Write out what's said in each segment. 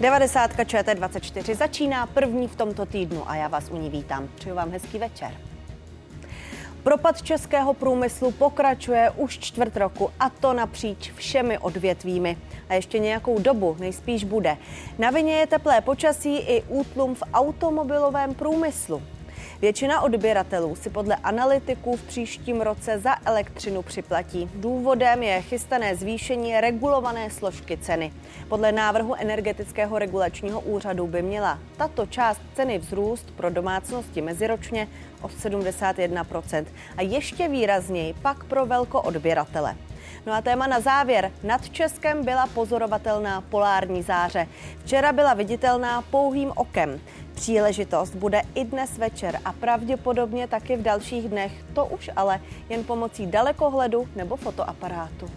90. ČT24 začíná první v tomto týdnu a já vás u ní vítám. Přeju vám hezký večer. Propad českého průmyslu pokračuje už čtvrt roku a to napříč všemi odvětvími. A ještě nějakou dobu nejspíš bude. Na vině je teplé počasí i útlum v automobilovém průmyslu. Většina odběratelů si podle analytiků v příštím roce za elektřinu připlatí. Důvodem je chystané zvýšení regulované složky ceny. Podle návrhu energetického regulačního úřadu by měla tato část ceny vzrůst pro domácnosti meziročně o 71% a ještě výrazněji pak pro velkoodběratele. No a téma na závěr. Nad Českem byla pozorovatelná polární záře. Včera byla viditelná pouhým okem. Příležitost bude i dnes večer a pravděpodobně taky v dalších dnech. To už ale jen pomocí dalekohledu nebo fotoaparátu.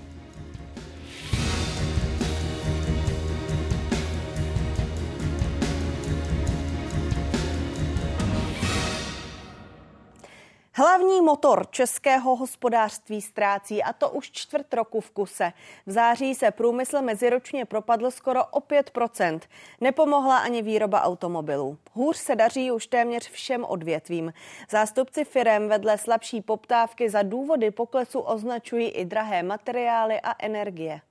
Hlavní motor českého hospodářství ztrácí a to už čtvrt roku v kuse. V září se průmysl meziročně propadl skoro o 5% Nepomohla ani výroba automobilů. Hůř se daří už téměř všem odvětvím. Zástupci firem vedle slabší poptávky za důvody poklesu označují i drahé materiály a energie.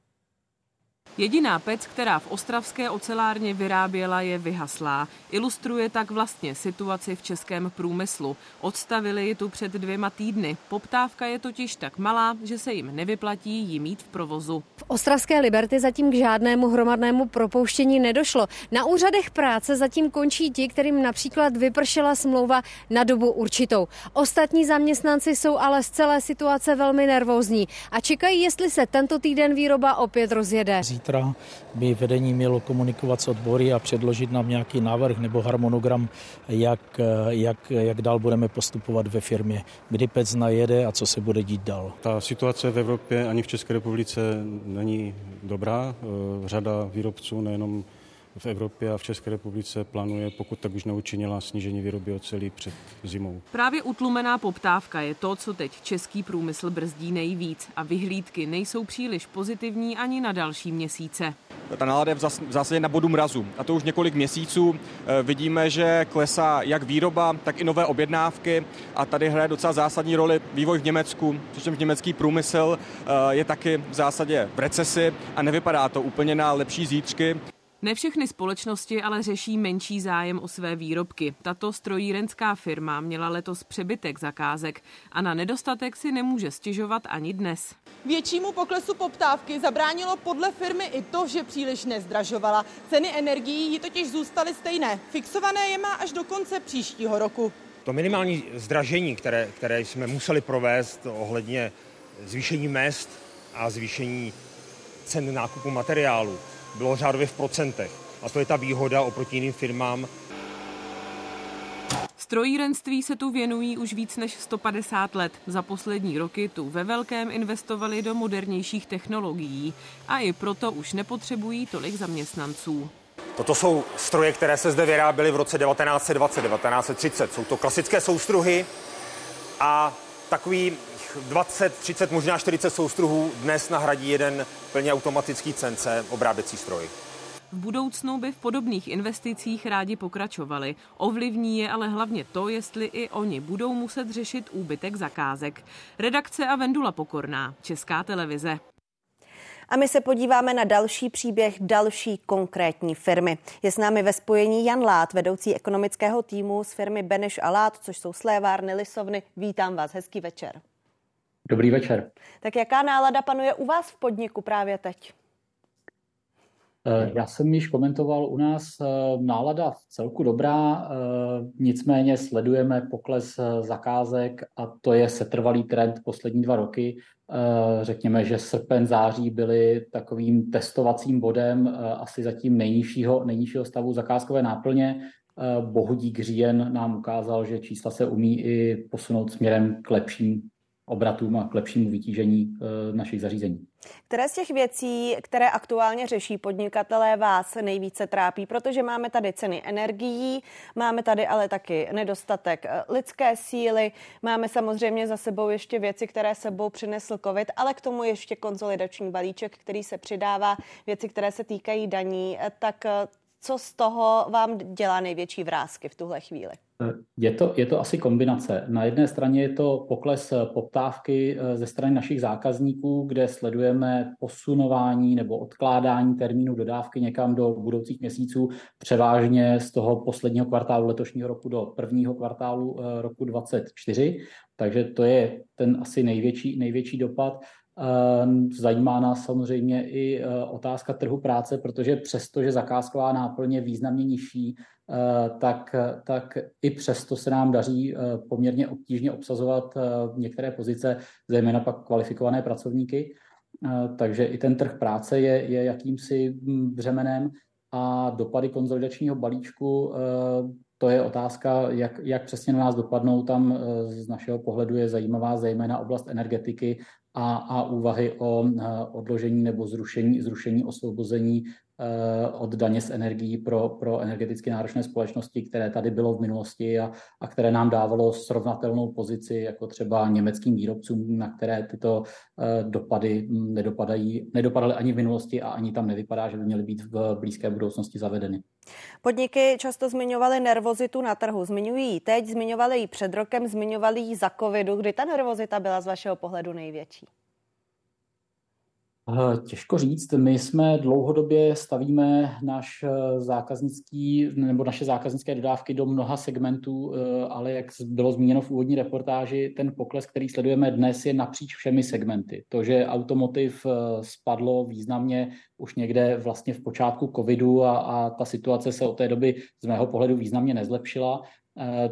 Jediná pec, která v ostravské ocelárně vyráběla, je vyhaslá. Ilustruje tak vlastně situaci v českém průmyslu. Odstavili ji tu před dvěma týdny. Poptávka je totiž tak malá, že se jim nevyplatí ji mít v provozu. V ostravské Liberty zatím k žádnému hromadnému propouštění nedošlo. Na úřadech práce zatím končí ti, kterým například vypršela smlouva na dobu určitou. Ostatní zaměstnanci jsou ale z celé situace velmi nervózní a čekají, jestli se tento týden výroba opět rozjede zítra by vedení mělo komunikovat s odbory a předložit nám nějaký návrh nebo harmonogram, jak, jak, jak dál budeme postupovat ve firmě, kdy PEC najede a co se bude dít dál. Ta situace v Evropě ani v České republice není dobrá. Řada výrobců, nejenom v Evropě a v České republice plánuje, pokud tak už neučinila, snížení výroby ocelí před zimou. Právě utlumená poptávka je to, co teď český průmysl brzdí nejvíc a vyhlídky nejsou příliš pozitivní ani na další měsíce. Ta nálada je v zásadě na bodu mrazu a to už několik měsíců. Eh, vidíme, že klesá jak výroba, tak i nové objednávky a tady hraje docela zásadní roli vývoj v Německu, přičemž německý průmysl eh, je taky v zásadě v recesi a nevypadá to úplně na lepší zítřky. Ne všechny společnosti ale řeší menší zájem o své výrobky. Tato strojírenská firma měla letos přebytek zakázek a na nedostatek si nemůže stěžovat ani dnes. Většímu poklesu poptávky zabránilo podle firmy i to, že příliš nezdražovala. Ceny energií jí totiž zůstaly stejné. Fixované je má až do konce příštího roku. To minimální zdražení, které, které jsme museli provést ohledně zvýšení mest a zvýšení cen nákupu materiálu, bylo řádově v procentech. A to je ta výhoda oproti jiným firmám. Strojírenství se tu věnují už víc než 150 let. Za poslední roky tu ve velkém investovali do modernějších technologií a i proto už nepotřebují tolik zaměstnanců. Toto jsou stroje, které se zde vyráběly v roce 1920, 1930. Jsou to klasické soustruhy a takový 20, 30, možná 40 soustruhů dnes nahradí jeden plně automatický CNC obráběcí stroj. V budoucnu by v podobných investicích rádi pokračovali. Ovlivní je ale hlavně to, jestli i oni budou muset řešit úbytek zakázek. Redakce a Vendula Pokorná, Česká televize. A my se podíváme na další příběh další konkrétní firmy. Je s námi ve spojení Jan Lát, vedoucí ekonomického týmu z firmy Beneš a Lát, což jsou slévárny, lisovny. Vítám vás, hezký večer. Dobrý večer. Tak jaká nálada panuje u vás v podniku právě teď? Eh, já jsem již komentoval u nás eh, nálada v celku dobrá, eh, nicméně sledujeme pokles zakázek a to je setrvalý trend poslední dva roky. Řekněme, že srpen, září byly takovým testovacím bodem asi zatím nejnižšího, nejnižšího stavu zakázkové náplně. Bohu dík říjen nám ukázal, že čísla se umí i posunout směrem k lepším obratům a k lepšímu vytížení eh, našich zařízení. Které z těch věcí, které aktuálně řeší podnikatelé, vás nejvíce trápí? Protože máme tady ceny energií, máme tady ale taky nedostatek eh, lidské síly, máme samozřejmě za sebou ještě věci, které sebou přinesl COVID, ale k tomu ještě konzolidační balíček, který se přidává, věci, které se týkají daní. Eh, tak co z toho vám dělá největší vrázky v tuhle chvíli? Je to, je to asi kombinace. Na jedné straně je to pokles poptávky eh, ze strany našich zákazníků, kde sledujeme posunování nebo odkládání termínu dodávky někam do budoucích měsíců, převážně z toho posledního kvartálu letošního roku do prvního kvartálu eh, roku 2024. Takže to je ten asi největší, největší dopad. Ehm, zajímá nás samozřejmě i eh, otázka trhu práce, protože přesto, že zakázková náplň je významně nižší, eh, tak, tak i přesto se nám daří eh, poměrně obtížně obsazovat některé pozice, zejména pak kvalifikované pracovníky. Takže i ten trh práce je, je jakýmsi hm, břemenem a dopady konzolidačního balíčku to je otázka, jak, jak přesně na nás dopadnou. Tam z našeho pohledu je zajímavá zejména oblast energetiky a, a úvahy o odložení nebo zrušení, zrušení osvobození Eh, od daně z energií pro, pro energeticky náročné společnosti, které tady bylo v minulosti a, a které nám dávalo srovnatelnou pozici jako třeba německým výrobcům, na které tyto eh, dopady nedopadají, nedopadaly ani v minulosti a ani tam nevypadá, že by měly být v blízké budoucnosti zavedeny. Podniky často zmiňovaly nervozitu na trhu. Zmiňují ji teď, zmiňovali ji před rokem, zmiňovali ji za covidu. Kdy ta nervozita byla z vašeho pohledu největší? Eh, těžko říct. My jsme dlouhodobě stavíme náš eh, zákaznický nebo naše zákaznické dodávky do mnoha segmentů, eh, ale jak bylo zmíněno v úvodní reportáži, ten pokles, který sledujeme dnes, je napříč všemi segmenty. To, že automotiv spadlo významně už někde vlastně v počátku covidu a, a ta situace se od té doby z mého pohledu významně nezlepšila,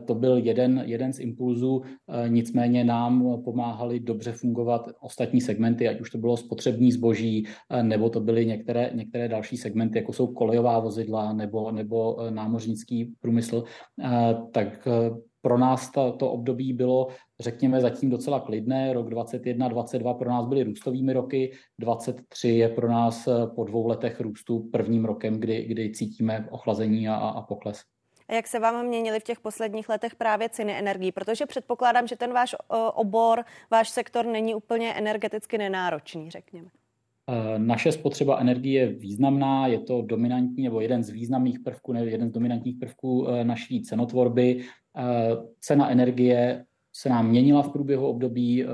to byl jeden, jeden z impulzů, eh, nicméně nám pomáhali dobře fungovat ostatní segmenty, ať už to bylo spotřební zboží, eh, nebo to byly některé, některé další segmenty, jako jsou kolejová vozidla nebo, nebo námořnický průmysl. Tak pro nás to, to období bylo, řekněme, zatím docela klidné. Rok 2021, 2022 pro nás byly růstovými roky, 2023 je pro nás po dvou letech růstu prvním rokem, kdy, kdy cítíme ochlazení a, a pokles. A jak se vám měnily v těch posledních letech právě ceny energií? Protože předpokládám, že ten váš obor, váš sektor není úplně energeticky nenáročný, řekněme. E, naše spotřeba energie je významná, je to dominantní nebo jeden z významných prvků, nebo jeden z dominantních prvků e, naší cenotvorby. E, cena energie se nám měnila v průběhu období,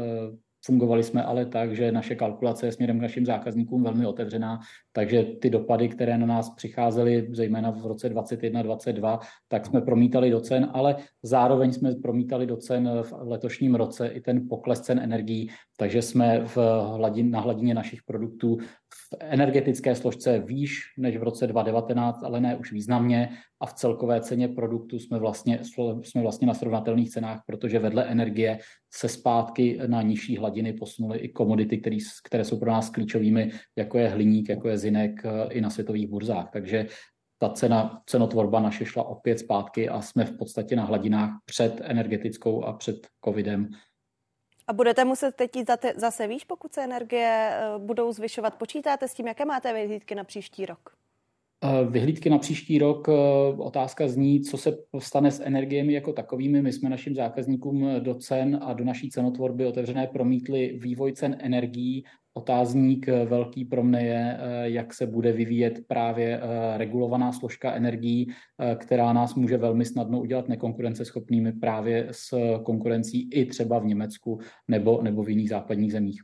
Fungovali jsme ale tak, že naše kalkulace je směrem k našim zákazníkům velmi otevřená, takže ty dopady, které na nás přicházely, zejména v roce 2021-2022, tak jsme promítali do cen, ale zároveň jsme promítali do cen v letošním roce i ten pokles cen energií, takže jsme v hladin, na hladině našich produktů v energetické složce výš než v roce 2019, ale ne už významně a v celkové ceně produktu jsme vlastně, jsme vlastně na srovnatelných cenách, protože vedle energie se zpátky na nižší hladiny posunuly i komodity, které, které jsou pro nás klíčovými, jako je hliník, jako je zinek i na světových burzách. Takže ta cena, cenotvorba naše šla opět zpátky a jsme v podstatě na hladinách před energetickou a před covidem a budete muset teď jít zase výš, pokud se energie eh, budou zvyšovat. Počítáte s tím, jaké máte vyhlídky na příští rok? Vyhlídky na příští rok, eh, otázka zní, co se stane s energiemi jako takovými. My jsme našim zákazníkům do cen a do naší cenotvorby otevřené promítli vývoj cen energií Otázník eh, velký pro mne je, eh, jak se bude vyvíjet právě regulovaná složka energií, která nás může velmi snadno udělat nekonkurenceschopnými právě s konkurencí i třeba v Německu nebo, nebo v jiných západních zemích.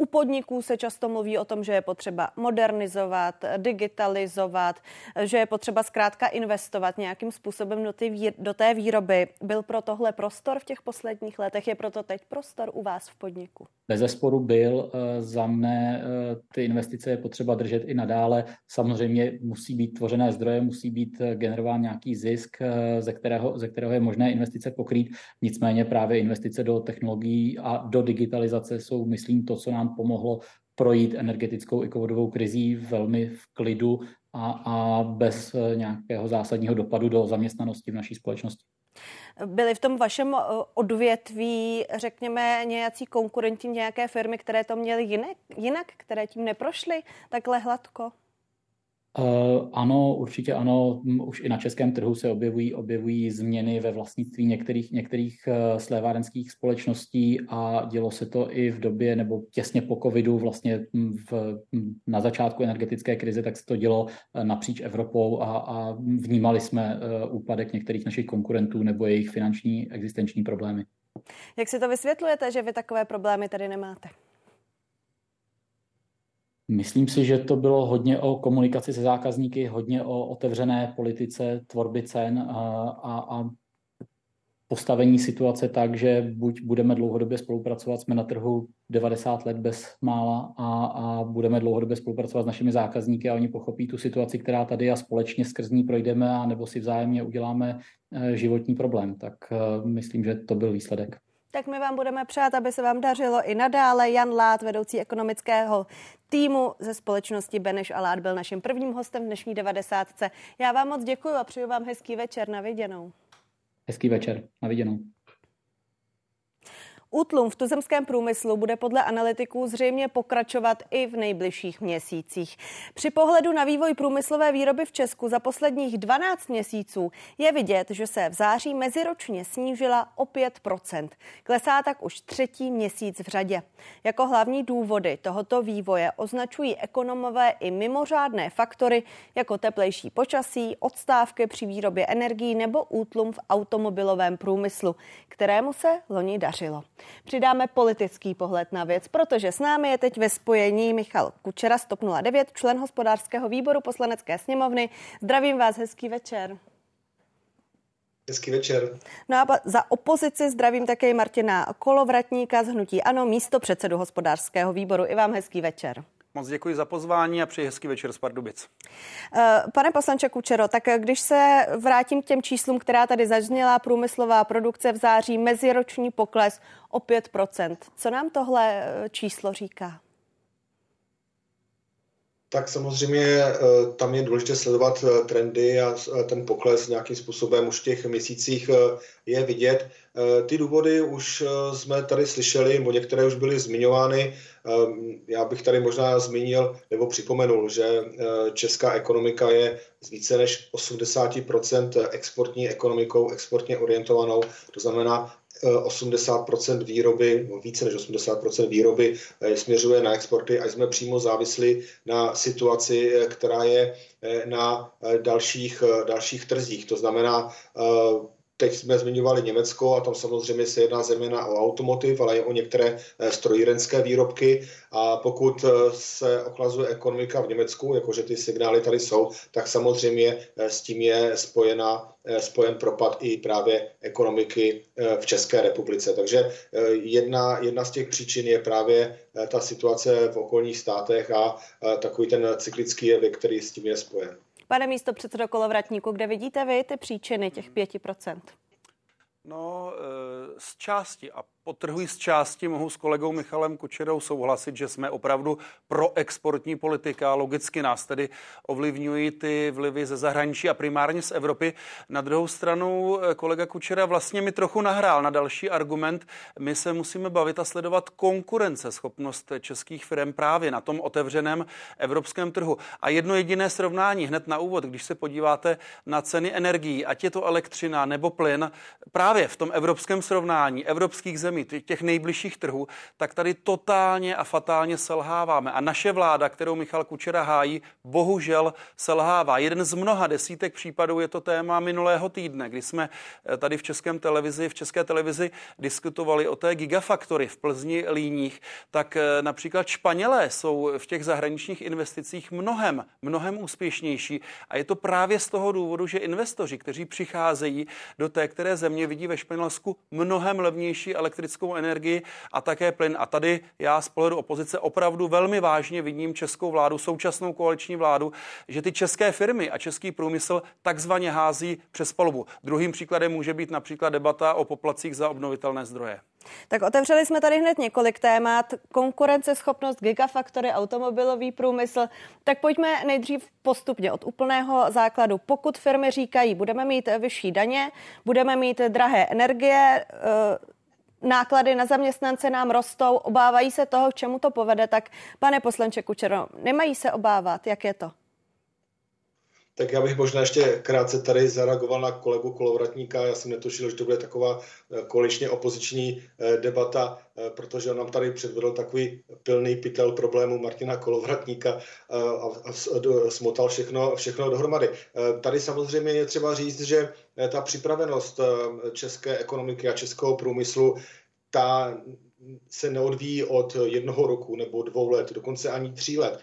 U podniků se často mluví o tom, že je potřeba modernizovat, digitalizovat, že je potřeba zkrátka investovat nějakým způsobem do, ty, do té výroby. Byl pro tohle prostor v těch posledních letech? Je proto teď prostor u vás v podniku? Bez zesporu byl. Eh, za mne eh, ty investice je potřeba držet i nadále. Samozřejmě musí být tvořené zdroje, musí být eh, generován nějaký zisk, ze kterého, ze kterého je možné investice pokrýt. Nicméně právě investice do technologií a do digitalizace jsou, myslím, to, co nám pomohlo projít energetickou i covidovou krizí velmi v klidu a, a bez nějakého zásadního dopadu do zaměstnanosti v naší společnosti. Byly v tom vašem odvětví, řekněme, nějací konkurenti, nějaké firmy, které to měly jinak, jinak které tím neprošly takhle hladko? Uh, ano, určitě ano. Už i na českém trhu se objevují, objevují změny ve vlastnictví některých, některých uh, slévárenských společností a dělo se to i v době nebo těsně po covidu, vlastně v, na začátku energetické krize, tak se to dělo uh, napříč Evropou a, a vnímali jsme úpadek některých našich konkurentů nebo jejich finanční existenční problémy. Jak si to vysvětlujete, že vy takové problémy tady nemáte? Myslím si, že to bylo hodně o komunikaci se zákazníky, hodně o otevřené politice tvorby cen a, a, a postavení situace tak, že buď budeme dlouhodobě spolupracovat, jsme na trhu 90 let bez mála a, a budeme dlouhodobě spolupracovat s našimi zákazníky a oni pochopí tu situaci, která tady a společně skrz ní projdeme a nebo si vzájemně uděláme eh, životní problém. Tak eh, myslím, že to byl výsledek. Tak my vám budeme přát, aby se vám dařilo i nadále. Jan Lát, vedoucí ekonomického týmu ze společnosti Beneš a Lát, byl naším prvním hostem v dnešní 90. Já vám moc děkuji a přeju vám hezký večer. Na viděnou. Hezký večer. Na viděnou. Útlum v tuzemském průmyslu bude podle analytiků zřejmě pokračovat i v nejbližších měsících. Při pohledu na vývoj průmyslové výroby v Česku za posledních 12 měsíců je vidět, že se v září meziročně snížila o 5% Klesá tak už třetí měsíc v řadě. Jako hlavní důvody tohoto vývoje označují ekonomové i mimořádné faktory, jako teplejší počasí, odstávky při výrobě energií nebo útlum v automobilovém průmyslu, kterému se loni dařilo. Přidáme politický pohled na věc, protože s námi je teď ve spojení Michal Kučera, Stop 09, člen hospodářského výboru poslanecké sněmovny. Zdravím vás, hezký večer. Hezký večer. No a za opozici zdravím také Martina Kolovratníka z Hnutí Ano, místo předsedu hospodářského výboru. I vám hezký večer. Moc děkuji za pozvání a přeji hezký večer z Pardubic. Eh, pane poslanče Kučero, tak když se vrátím k těm číslům, která tady zazněla, průmyslová produkce v září, meziroční pokles o 5%. Co nám tohle eh, číslo říká? Tak samozřejmě eh, tam je důležité sledovat trendy a ten pokles nějakým způsobem už v těch měsících je vidět. Ty důvody už jsme tady slyšeli, nebo některé už byly zmiňovány. Já bych tady možná zmínil nebo připomenul, že česká ekonomika je z více než 80% exportní ekonomikou, exportně orientovanou. To znamená, 80% výroby, více než 80% výroby eh, směřuje na exporty a jsme přímo závislí na situaci, eh, která je eh, na dalších, dalších trzích. To znamená, Teď jsme zmiňovali Německo a tam samozřejmě se jedná zejména o automotiv, ale i o některé strojírenské výrobky. A pokud se ochlazuje ekonomika v Německu, jakože ty signály tady jsou, tak samozřejmě s tím je spojena Eh, spojen propad i právě ekonomiky eh, v České republice. Takže eh, jedna, jedna z těch příčin je právě ta situace v okolních státech a takový ten cyklický jev, který s tím je spojen. Pane místo předsedo Kolovratníku, kde vidíte vy ty příčiny těch 5%? No, z části a potrhuji z části, mohu s kolegou Michalem Kučerou souhlasit, že jsme opravdu pro exportní politika. Logicky nás tedy ovlivňují ty vlivy ze zahraničí a primárně z Evropy. Na druhou stranu eh, kolega Kučera vlastně mi trochu nahrál na další argument. My se musíme bavit a sledovat konkurenceschopnost českých firm právě na tom otevřeném evropském trhu. A jedno jediné srovnání hned na úvod, když se podíváte na ceny energií, ať je to elektřina nebo plyn, právě v tom evropském srovnání evropských zemí, zemí, těch nejbližších trhů, tak tady totálně a fatálně selháváme. A naše vláda, kterou Michal Kučera hájí, bohužel selhává. Jeden z mnoha desítek případů je to téma minulého týdne, kdy jsme eh, tady v Českém televizi, v České televizi diskutovali o té gigafaktory v Plzni Líních, tak eh, například Španělé jsou v těch zahraničních investicích mnohem, mnohem úspěšnější. A je to právě z toho důvodu, že investoři, kteří přicházejí do té, které země vidí ve Španělsku mnohem levnější elektrickou elektrickou energii a také plyn. A tady já z pohledu opozice opravdu velmi vážně vidím českou vládu, současnou koaliční vládu, že ty české firmy a český průmysl takzvaně hází přes palubu. Druhým příkladem může být například debata o poplacích za obnovitelné zdroje. Tak otevřeli jsme tady hned několik témat. Konkurenceschopnost, gigafaktory, automobilový průmysl. Tak pojďme nejdřív postupně od úplného základu. Pokud firmy říkají, budeme mít vyšší daně, budeme mít drahé energie, eh, náklady na zaměstnance nám rostou, obávají se toho, k čemu to povede, tak pane poslanče Kučero, nemají se obávat, jak je to? Tak já bych možná ještě krátce tady zareagoval na kolegu Kolovratníka. Já jsem netušil, že to bude taková eh, koaličně opoziční eh, debata, eh, protože on nám tady předvedl takový pilný pytel problému Martina Kolovratníka a smotal všechno, všechno dohromady. Tady samozřejmě je třeba říct, že ta připravenost české ekonomiky a českého průmyslu ta se neodvíjí od jednoho roku nebo dvou let, dokonce ani tří let.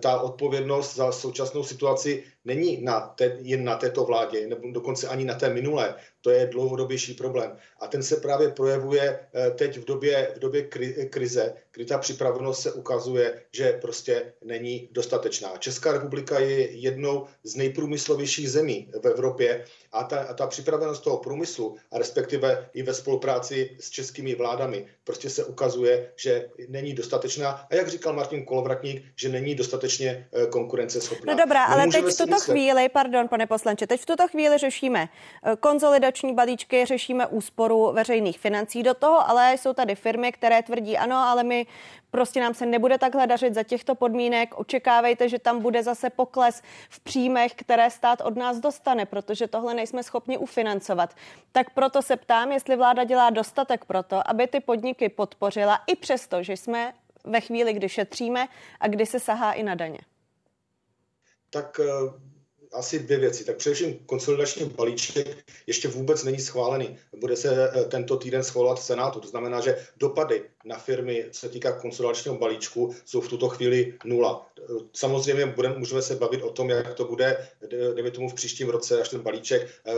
Ta odpovědnost za současnou situaci není na te, jen na této vládě, nebo dokonce ani na té minulé. To je dlouhodobější problém. A ten se právě projevuje eh, teď v době, v době krize, kdy ta připravenost se ukazuje, že prostě není dostatečná. Česká republika je jednou z nejprůmyslovějších zemí v Evropě a ta, a ta připravenost toho průmyslu, a respektive i ve spolupráci s českými vládami, prostě se ukazuje, že není dostatečná. A jak říkal Martin Kolovratník, že není dostatečně eh, konkurenceschopná. No dobrá, ale teď v tuto chvíli, pardon, pane poslanče, teď v tuto chvíli řešíme eh, konzolidační balíčky, řešíme úsporu veřejných financí do toho, ale jsou tady firmy, které tvrdí ano, ale my prostě nám se nebude takhle dařit za těchto podmínek. Očekávejte, že tam bude zase pokles v příjmech, které stát od nás dostane, protože tohle nejsme schopni ufinancovat. Tak proto se ptám, jestli vláda dělá dostatek pro to, aby ty podniky podpořila, i přesto, že jsme ve chvíli, kdy šetříme a kdy se sahá i na daně. Tak eh, asi dvě věci. Tak především konsolidační balíček ještě vůbec není schválený. Bude se eh, tento týden schvalovat v Senátu. To znamená, že dopady na firmy, co se týká konsolidačního balíčku, jsou v tuto chvíli nula. Samozřejmě budeme, můžeme se bavit o tom, jak to bude, dejme tomu v příštím roce, až ten balíček eh,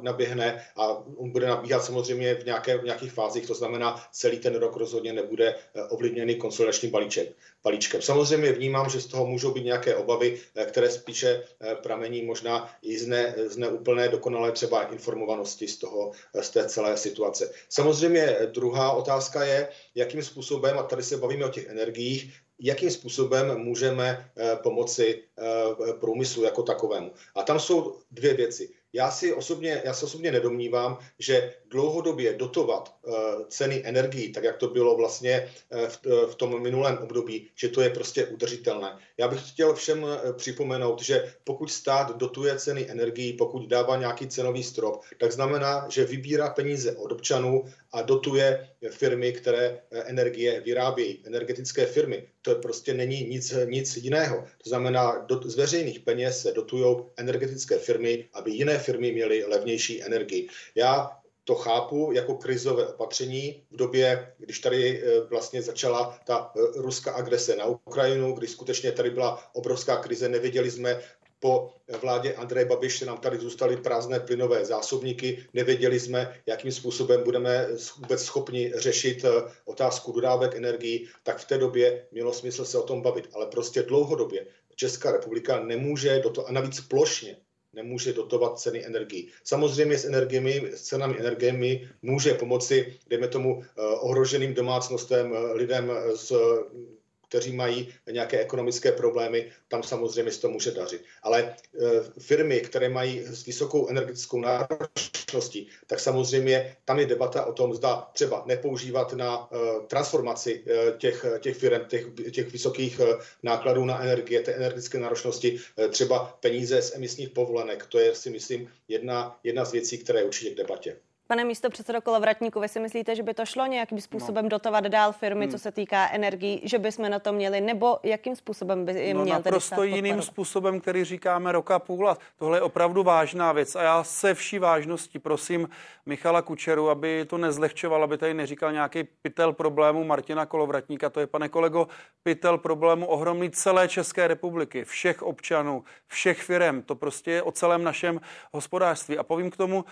naběhne a on bude nabíhat samozřejmě v, nějaké, v nějakých fázích, to znamená, celý ten rok rozhodně nebude eh, ovlivněný konsolidační balíček, balíčkem. Samozřejmě vnímám, že z toho můžou být nějaké obavy, které spíše pramení pramení možná i z, ne, z neúplné dokonalé třeba informovanosti z, toho, z té celé situace. Samozřejmě druhá otázka je, jakým způsobem, a tady se bavíme o těch energiích, jakým způsobem můžeme eh, pomoci eh, průmyslu jako takovému. A tam jsou dvě věci. Já si osobně, já se osobně nedomnívám, že dlouhodobě dotovat uh, ceny energií, tak jak to bylo vlastně uh, v, uh, v tom minulém období, že to je prostě udržitelné. Já bych chtěl všem připomenout, že pokud stát dotuje ceny energií, pokud dává nějaký cenový strop, tak znamená, že vybírá peníze od občanů a dotuje firmy, které energie vyrábějí, energetické firmy. To prostě není nic, nic jiného. To znamená, do, z veřejných peněz se dotují energetické firmy, aby jiné firmy měly levnější energii. Já to chápu jako krizové opatření v době, když tady e, vlastně začala ta e, ruská agrese na Ukrajinu, kdy skutečně tady byla obrovská krize, nevěděli jsme, po vládě Andreje Babiše nám tady zůstaly prázdné plynové zásobníky, nevěděli jsme, jakým způsobem budeme vůbec schopni řešit e, otázku dodávek energií, tak v té době mělo smysl se o tom bavit. Ale prostě dlouhodobě Česká republika nemůže do toho, a navíc plošně, nemůže dotovat ceny energií. Samozřejmě s energiemi, s cenami energiemi může pomoci, dejme tomu, eh, ohroženým domácnostem, eh, lidem s kteří mají nějaké ekonomické problémy, tam samozřejmě se to může dařit. Ale e, firmy, které mají s vysokou energetickou náročností, tak samozřejmě tam je debata o tom, zda třeba nepoužívat na e, transformaci e, těch, těch firm, těch, těch vysokých nákladů na energie, té energetické náročnosti, třeba peníze z emisních povolenek. To je si myslím jedna, jedna z věcí, které je určitě k debatě. Pane místo předsedo Kolovratníku, vy si myslíte, že by to šlo nějakým způsobem no. dotovat dál firmy, hmm. co se týká energií, že by jsme na to měli, nebo jakým způsobem by jim no, měl naprosto jiným podporu? způsobem, který říkáme roka půl a tohle je opravdu vážná věc a já se vší vážností prosím Michala Kučeru, aby to nezlehčoval, aby tady neříkal nějaký pytel problému Martina Kolovratníka, to je, pane kolego, pytel problému ohromný celé České republiky, všech občanů, všech firem, to prostě je o celém našem hospodářství. A povím k tomu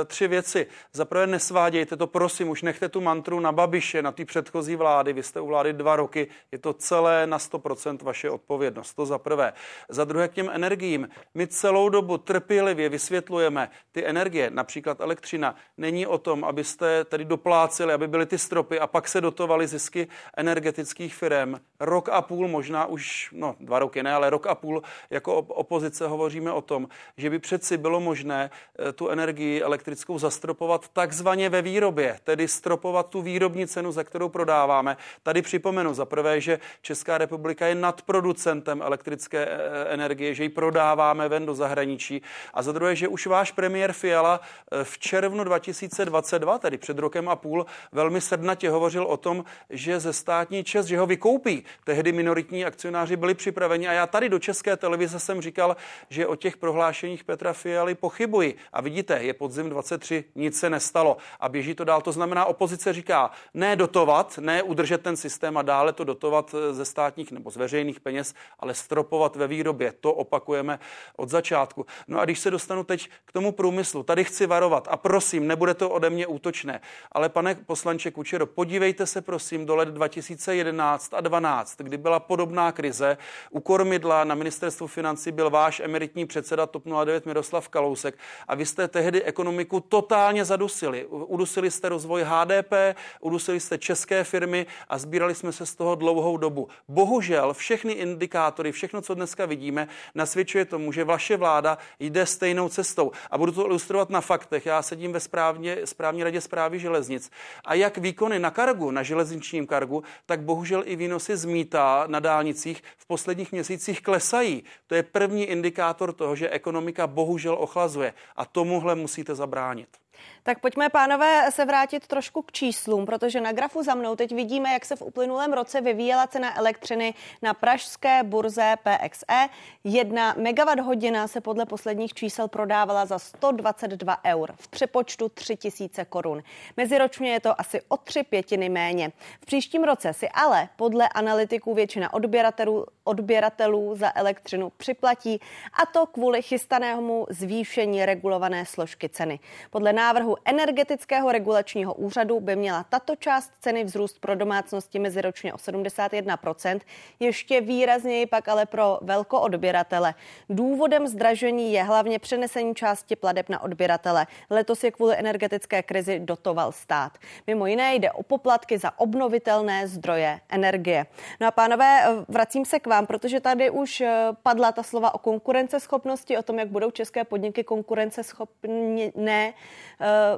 e, tři věci. Za prvé nesvádějte to, prosím, už nechte tu mantru na Babiše, na ty předchozí vlády. Vy jste u vlády dva roky, je to celé na 100% vaše odpovědnost. To za prvé. Za druhé k těm energiím. My celou dobu trpělivě vysvětlujeme ty energie, například elektřina. Není o tom, abyste tedy dopláceli, aby byly ty stropy a pak se dotovaly zisky energetických firm. Rok a půl, možná už, no dva roky ne, ale rok a půl jako opozice hovoříme o tom, že by přeci bylo možné eh, tu energii elektrickou zastropovat stropovat takzvaně ve výrobě, tedy stropovat tu výrobní cenu, za kterou prodáváme. Tady připomenu za prvé, že Česká republika je nadproducentem elektrické e, e, energie, že ji prodáváme ven do zahraničí. A za druhé, že už váš premiér Fiala e, v červnu 2022, tedy před rokem a půl, velmi srdnatě hovořil o tom, že ze státní čest, že ho vykoupí. Tehdy minoritní akcionáři byli připraveni a já tady do České televize jsem říkal, že o těch prohlášeních Petra Fialy pochybuji. A vidíte, je podzim 23, nic se nestalo a běží to dál. To znamená, opozice říká, ne dotovat, ne udržet ten systém a dále to dotovat eh, ze státních nebo z veřejných peněz, ale stropovat ve výrobě. To opakujeme od začátku. No a když se dostanu teď k tomu průmyslu, tady chci varovat a prosím, nebude to ode mě útočné, ale pane poslanče Kučero, podívejte se prosím do let 2011 a 12, kdy byla podobná krize. U kormidla na ministerstvu financí byl váš emeritní předseda TOP 09 Miroslav Kalousek a vy jste tehdy ekonomiku totálně zadusili. Udusili jste rozvoj HDP, udusili jste české firmy a sbírali jsme se z toho dlouhou dobu. Bohužel všechny indikátory, všechno, co dneska vidíme, nasvědčuje tomu, že vaše vláda jde stejnou cestou. A budu to ilustrovat na faktech. Já sedím ve správně, správní radě zprávy železnic. A jak výkony na kargu, na železničním kargu, tak bohužel i výnosy z mýta na dálnicích v posledních měsících klesají. To je první indikátor toho, že ekonomika bohužel ochlazuje. A tomuhle musíte zabránit. Tak pojďme, pánové, se vrátit trošku k číslům, protože na grafu za mnou teď vidíme, jak se v uplynulém roce vyvíjela cena elektřiny na pražské burze PXE. Jedna megawatt hodina se podle posledních čísel prodávala za 122 eur, v přepočtu 3000 korun. Meziročně je to asi o tři pětiny méně. V příštím roce si ale podle analytiků většina odběratelů, odběratelů za elektřinu připlatí, a to kvůli chystanému zvýšení regulované složky ceny. Podle návrhu energetického regulačního úřadu by měla tato část ceny vzrůst pro domácnosti meziročně o 71%, ještě výrazněji pak ale pro velkoodběratele. Důvodem zdražení je hlavně přenesení části pladeb na odběratele. Letos je kvůli energetické krizi dotoval stát. Mimo jiné jde o poplatky za obnovitelné zdroje energie. No a pánové, vracím se k vám, protože tady už eh, padla ta slova o konkurenceschopnosti, o tom, jak budou české podniky konkurenceschopné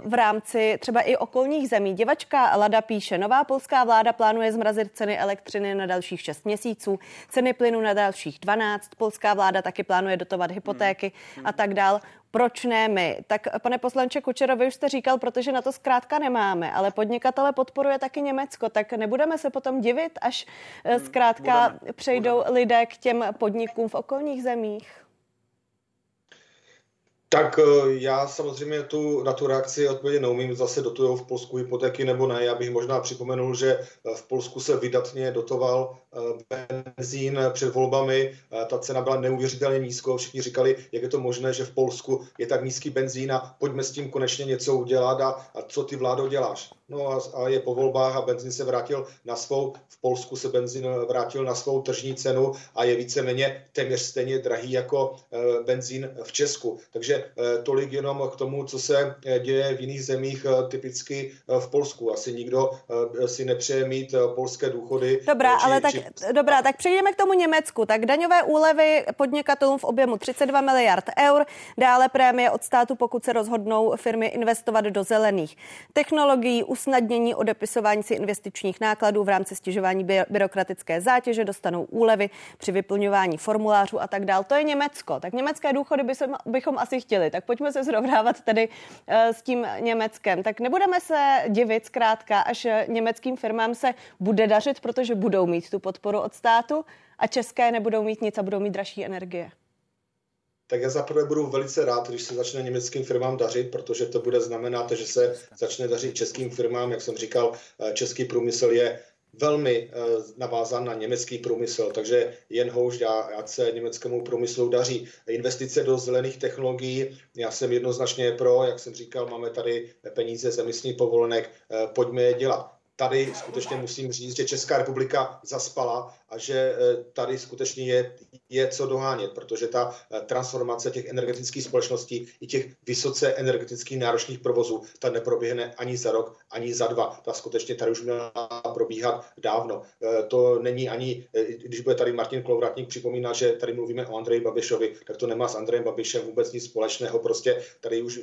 v rámci třeba i okolních zemí. Děvačka Lada píše, nová polská vláda plánuje zmrazit ceny elektřiny na dalších 6 měsíců, ceny plynu na dalších 12. Polská vláda taky plánuje dotovat hypotéky a tak dál. Proč ne my? Tak pane poslanče Kučerovi už jste říkal, protože na to zkrátka nemáme, ale podnikatele podporuje taky Německo, tak nebudeme se potom divit, až eh, hmm, zkrátka budeme, přejdou budeme. lidé k těm podnikům v okolních zemích? Tak eh, já samozřejmě tu, na tu reakci odpovědět neumím, zase dotují v Polsku hypotéky nebo ne. Já bych možná připomenul, že eh, v Polsku se vydatně dotoval eh, benzín před volbami. Ta cena byla neuvěřitelně nízko. Všichni říkali, jak je to možné, že v Polsku je tak nízký benzín a pojďme s tím konečně něco udělat a, a co ty vládo děláš. No a, a je po volbách a benzín se vrátil na svou, v Polsku se benzín vrátil na svou tržní cenu a je víceméně téměř stejně drahý jako benzín v Česku. Takže tolik jenom k tomu, co se eh, děje v jiných zemích, eh, typicky v Polsku. Asi nikdo si nepřeje mít polské důchody. Dobrá, či, ale tak, či... dobrá, tak přejdeme k tomu Německu. Tak daňové úlevy podnikatelům v objemu 32 miliard eur, dále prémie od státu, pokud se rozhodnou firmy investovat do zelených technologií, usnadnění odepisování si investičních nákladů v rámci stěžování by- byrokratické zátěže, dostanou úlevy při vyplňování formulářů a tak dále. To je Německo. Tak německé důchody by se, bychom asi chtěli. Tak pojďme se srovnávat tady eh, s tím Německem. Tak nebudeme se divit zkrátka, až německým firmám se bude dařit, protože budou mít tu podporu od státu a české nebudou mít nic a budou mít dražší energie tak já zaprvé budu velice rád, když se začne německým firmám dařit, protože to bude znamenat, že se začne dařit českým firmám. Jak jsem říkal, eh, český průmysl je velmi eh, navázán na německý průmysl, takže jen houž, ať se německému průmyslu daří. Investice do zelených technologií, já jsem jednoznačně pro, jak jsem říkal, máme tady peníze z emisních povolenek, eh, pojďme je dělat. tady skutečně musím říct, že Česká republika zaspala a že eh, tady skutečně je, je co dohánět, protože ta eh, transformace těch energetických společností i těch vysoce energetických náročných provozů, ta neproběhne ani za rok, ani za dva. Ta skutečně tady už měla probíhat dávno. Eh, to není ani, když bude tady Martin Klovratník připomínat, že tady mluvíme o Andreji Babišovi, tak to nemá s Andrejem Babišem vůbec nic společného. Prostě tady už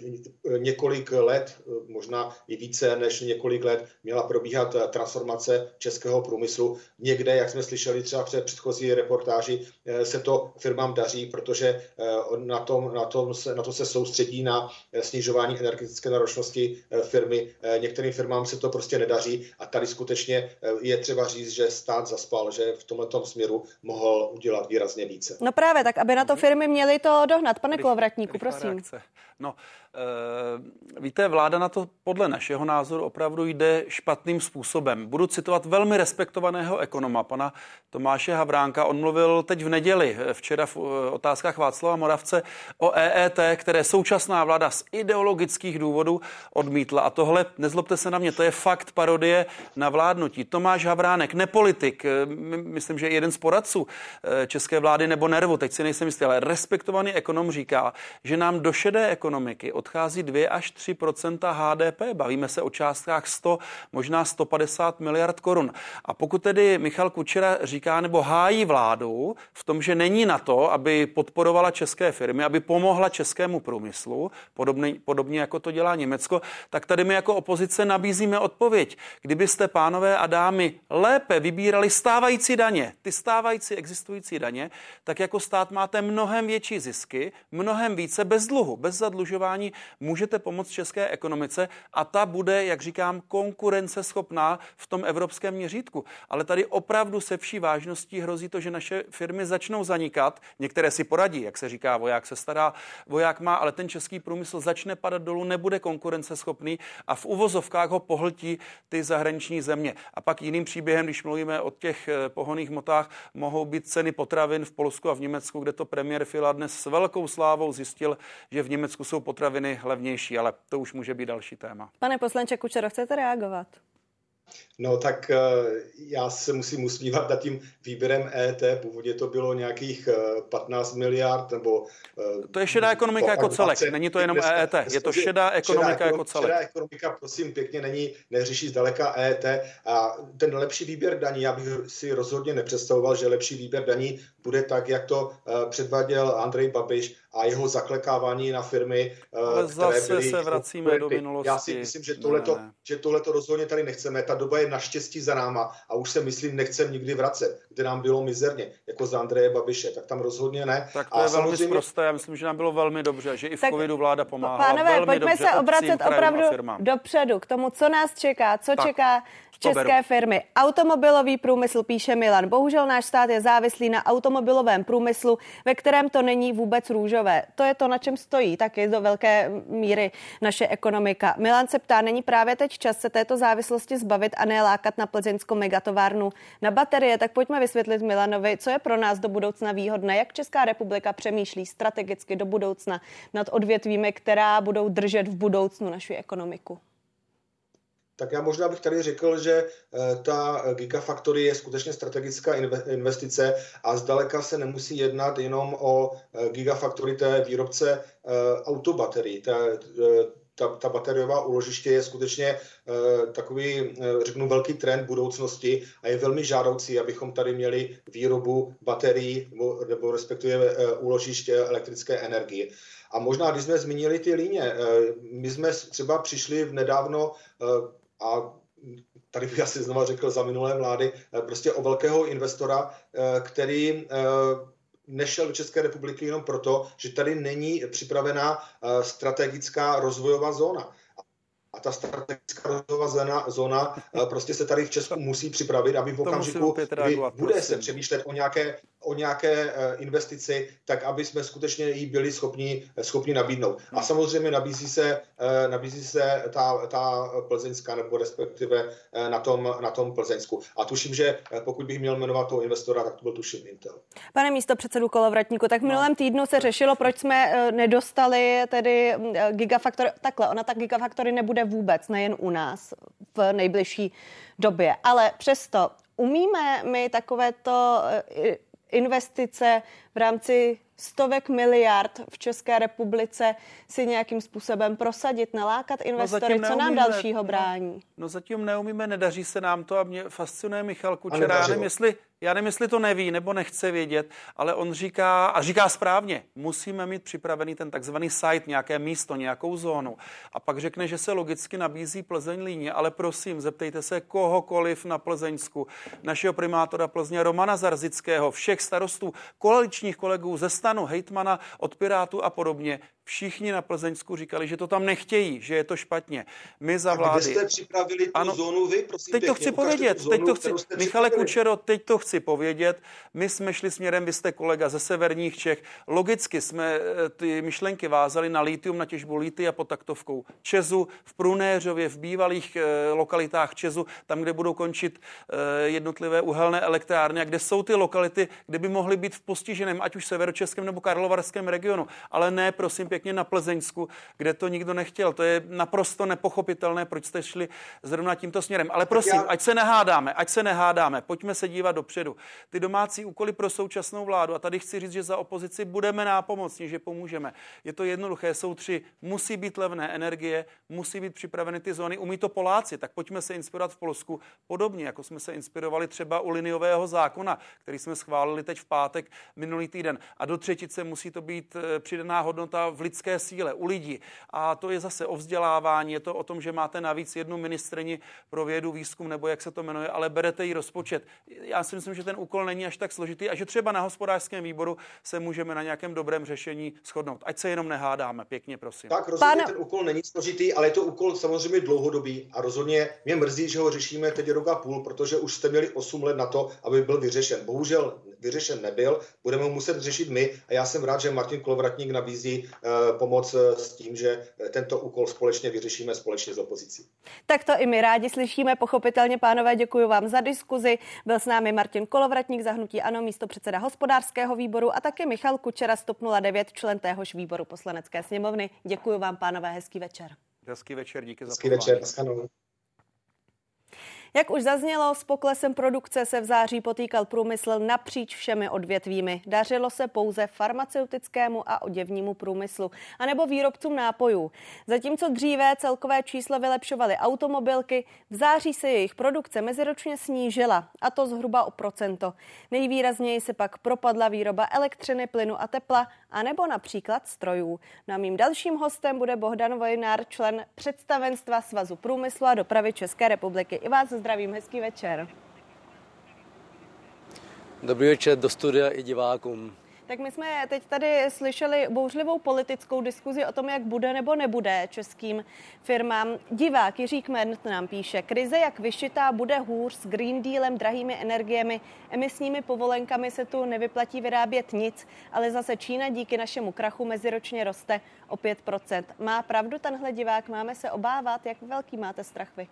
několik let, možná i více než několik let, měla probíhat transformace českého průmyslu. Někde, jak jsme slyšeli, slyšeli třeba před předchozí reportáži, eh, se to firmám daří, protože eh, na, tom, na, tom se, na to se soustředí na eh, snižování energetické náročnosti firmy. Některým firmám se to prostě nedaří a tady skutečně je třeba říct, že stát zaspal, že v tomto směru mohl udělat výrazně více. No právě, tak aby na to firmy měly to dohnat. Pane Klovratníku, prosím. Reakce. No, e, víte, vláda na to podle našeho názoru opravdu jde špatným způsobem. Budu citovat velmi respektovaného ekonoma, pana Tomáše Havránka. On mluvil teď v neděli, včera v eh, otázkách Václava Moravce, o EET, které současná vláda z ideologických důvodů odmítla. A tohle, nezlobte se na mě, to je fakt parodie na vládnutí. Tomáš Havránek, nepolitik, eh, myslím, že jeden z poradců české vlády nebo nervu, teď si nejsem jistý, ale respektovaný ekonom říká, že nám do šedé ekonomiky odchází 2 až 3 HDP. Bavíme se o částkách 100, možná 150 miliard korun. A pokud tedy Michal Kučera říká nebo hájí vládu v tom, že není na to, aby podporovala české firmy, aby pomohla českému průmyslu, podobně, podobně jako to dělá Německo, tak tady my jako opozice nabízíme odpověď. Kdybyste, pánové a dámy, lépe vybírali stávající daně, ty stávající existující daně, tak jako stát máte mnohem větší zisky, mnohem více bez dluhu, bez zadlužení zadlužování můžete pomoct české ekonomice a ta bude, jak říkám, konkurenceschopná v tom evropském měřítku. Ale tady opravdu se vší vážností hrozí to, že naše firmy začnou zanikat. Některé si poradí, jak se říká, voják se stará, voják má, ale ten český průmysl začne padat dolů, nebude konkurenceschopný a v uvozovkách ho pohltí ty zahraniční země. A pak jiným příběhem, když mluvíme o těch eh, pohoných motách, mohou být ceny potravin v Polsku a v Německu, kde to premiér Fila dnes s velkou slávou zjistil, že v Německu jsou potraviny levnější, ale to už může být další téma. Pane poslanče Kučero, chcete reagovat? No tak eh, já se musím usmívat nad tím výběrem ET. Původně to bylo nějakých 15 eh, miliard nebo... Eh, to je šedá ekonomika jako celek, není to jenom EET, je to šedá ekonomika šedá, jako celek. Šedá ekonomika, prosím, pěkně není, neřeší zdaleka EET a ten lepší výběr daní, já bych si rozhodně nepředstavoval, že lepší výběr daní bude tak, jak to předváděl Andrej Babiš a jeho zaklekávání na firmy, Ale které zase byly se vracíme do minulosti. Já si myslím, že tohleto, ne. že tohleto rozhodně tady nechceme. Ta doba je naštěstí za náma a už se myslím nechcem nikdy vracet, kde nám bylo mizerně, jako za Andreje Babiše, tak tam rozhodně ne. Tak to a je velmi samozřejmě... prosté, já myslím, že nám bylo velmi dobře, že i v tak, covidu vláda pomáhala. Pánové, velmi pojďme dobře se obracet opravdu dopředu k tomu, co nás čeká, co tak. čeká české firmy. Automobilový průmysl, píše Milan. Bohužel náš stát je závislý na automobilovém průmyslu, ve kterém to není vůbec růžové. To je to, na čem stojí taky do velké míry naše ekonomika. Milan se ptá, není právě teď čas se této závislosti zbavit a ne lákat na plzeňskou megatovárnu na baterie. Tak pojďme vysvětlit Milanovi, co je pro nás do budoucna výhodné, jak Česká republika přemýšlí strategicky do budoucna nad odvětvími, která budou držet v budoucnu naši ekonomiku tak já možná bych tady řekl, že eh, ta Gigafactory je skutečně strategická investice a zdaleka se nemusí jednat jenom o eh, Gigafactory té výrobce eh, autobaterií. Ta, ta, bateriová úložiště je skutečně takový, řeknu, velký trend budoucnosti a je velmi žádoucí, abychom tady měli výrobu baterií nebo, nebo respektive úložiště elektrické energie. A možná, když jsme zmínili ty líně, my jsme třeba přišli v nedávno a tady bych asi znova řekl za minulé vlády, prostě o velkého investora, který nešel do České republiky jenom proto, že tady není připravená strategická rozvojová zóna. A ta strategická rozvojová zóna, zóna prostě se tady v Česku musí připravit, aby v okamžiku, kdy bude se přemýšlet o nějaké o nějaké eh, investici, tak aby jsme skutečně jí byli schopni, schopni nabídnout. A hmm. samozřejmě nabízí se, eh, nabízí se ta, ta plzeňská, nebo respektive eh, na tom, na tom plzeňsku. A tuším, že pokud bych měl jmenovat toho investora, tak to byl tuším Intel. Pane místo předsedu Kolovratníku, tak v no. minulém týdnu se řešilo, proč jsme nedostali tedy Gigafactory, takhle, ona ta Gigafactory nebude vůbec, nejen u nás v nejbližší době. Ale přesto umíme my takovéto eh, investice v rámci stovek miliard v České republice si nějakým způsobem prosadit, nalákat no, investory, no co nám dalšího brání? No, no zatím neumíme, nedaří se nám to a mě fascinuje Michal nevím, jestli, já nevím, jestli to neví nebo nechce vědět, ale on říká, a říká správně, musíme mít připravený ten takzvaný site, nějaké místo, nějakou zónu. A pak řekne, že se logicky nabízí Plzeň líně, ale prosím, zeptejte se kohokoliv na Plzeňsku, našeho primátora Plzně Romana Zarzického, všech starostů, koaličních kolegů ze stanu, hejtmana od Pirátu a podobně. Všichni na Plzeňsku říkali, že to tam nechtějí, že je to špatně. My za vlády... A kde jste připravili tu ano, zónu vy, prosím Teď to chci povědět, zónu, teď to chci, Michale Kučero, teď to chci povědět. My jsme šli směrem, vy jste kolega ze severních Čech. Logicky jsme eh, ty myšlenky vázali na litium, na těžbu litia pod taktovkou Čezu, v Prunéřově, v bývalých eh, lokalitách Čezu, tam, kde budou končit eh, jednotlivé uhelné elektrárny a kde jsou ty lokality, kde by mohly být v postiženém, ať už severočeském nebo karlovarském regionu. Ale ne, prosím, pěkně na Plzeňsku, kde to nikdo nechtěl. To je naprosto nepochopitelné, proč jste šli zrovna tímto směrem. Ale prosím, ať se nehádáme, ať se nehádáme, pojďme se dívat dopředu. Ty domácí úkoly pro současnou vládu, a tady chci říct, že za opozici budeme nápomocní, že pomůžeme. Je to jednoduché, jsou tři. Musí být levné energie, musí být připraveny ty zóny, umí to Poláci, tak pojďme se inspirovat v Polsku podobně, jako jsme se inspirovali třeba u liniového zákona, který jsme schválili teď v pátek minulý týden. A do třetice musí to být eh, přidaná hodnota v lidské síle, u lidí. A to je zase o vzdělávání, je to o tom, že máte navíc jednu ministreni pro vědu, výzkum, nebo jak se to jmenuje, ale berete jí rozpočet. Já si myslím, že ten úkol není až tak složitý a že třeba na hospodářském výboru se můžeme na nějakém dobrém řešení shodnout. Ať se jenom nehádáme, pěkně prosím. Tak rozhodně Pane... ten úkol není složitý, ale je to úkol samozřejmě dlouhodobý a rozhodně mě mrzí, že ho řešíme teď rok a půl, protože už jste měli 8 let na to, aby byl vyřešen. Bohužel vyřešen nebyl, budeme ho muset řešit my a já jsem rád, že Martin Kolovratník nabízí uh, pomoc eh, s tím, že eh, tento úkol společně vyřešíme společně s opozicí. Tak to i my rádi slyšíme, pochopitelně, pánové, děkuji vám za diskuzi. Byl s námi Martin Kolovratník, zahnutí Ano, místo předseda hospodářského výboru a také Michal Kučera, stop 09, člen téhož výboru poslanecké sněmovny. Děkuji vám, pánové, hezký večer. Hezký večer, díky hezký za pozvání. Hezký večer, jak už zaznělo, s poklesem produkce se v září potýkal průmysl napříč všemi odvětvími. Dařilo se pouze farmaceutickému a oděvnímu průmyslu, anebo výrobcům nápojů. Zatímco dříve celkové číslo vylepšovaly automobilky, v září se jejich produkce meziročně snížila, a to zhruba o procento. Nejvýrazněji se pak propadla výroba elektřiny, plynu a tepla, anebo například strojů. No mým dalším hostem bude Bohdan Vojnár, člen představenstva Svazu průmyslu a dopravy České republiky. I vás zdravím, hezký večer. Dobrý večer do studia i divákům. Tak my jsme teď tady slyšeli bouřlivou politickou diskuzi o tom, jak bude nebo nebude českým firmám. Divák Jiří Kment nám píše, krize jak vyšitá bude hůř s Green Dealem, drahými energiemi, emisními povolenkami se tu nevyplatí vyrábět nic, ale zase Čína díky našemu krachu meziročně roste o 5%. Má pravdu tenhle divák, máme se obávat, jak velký máte strach vy?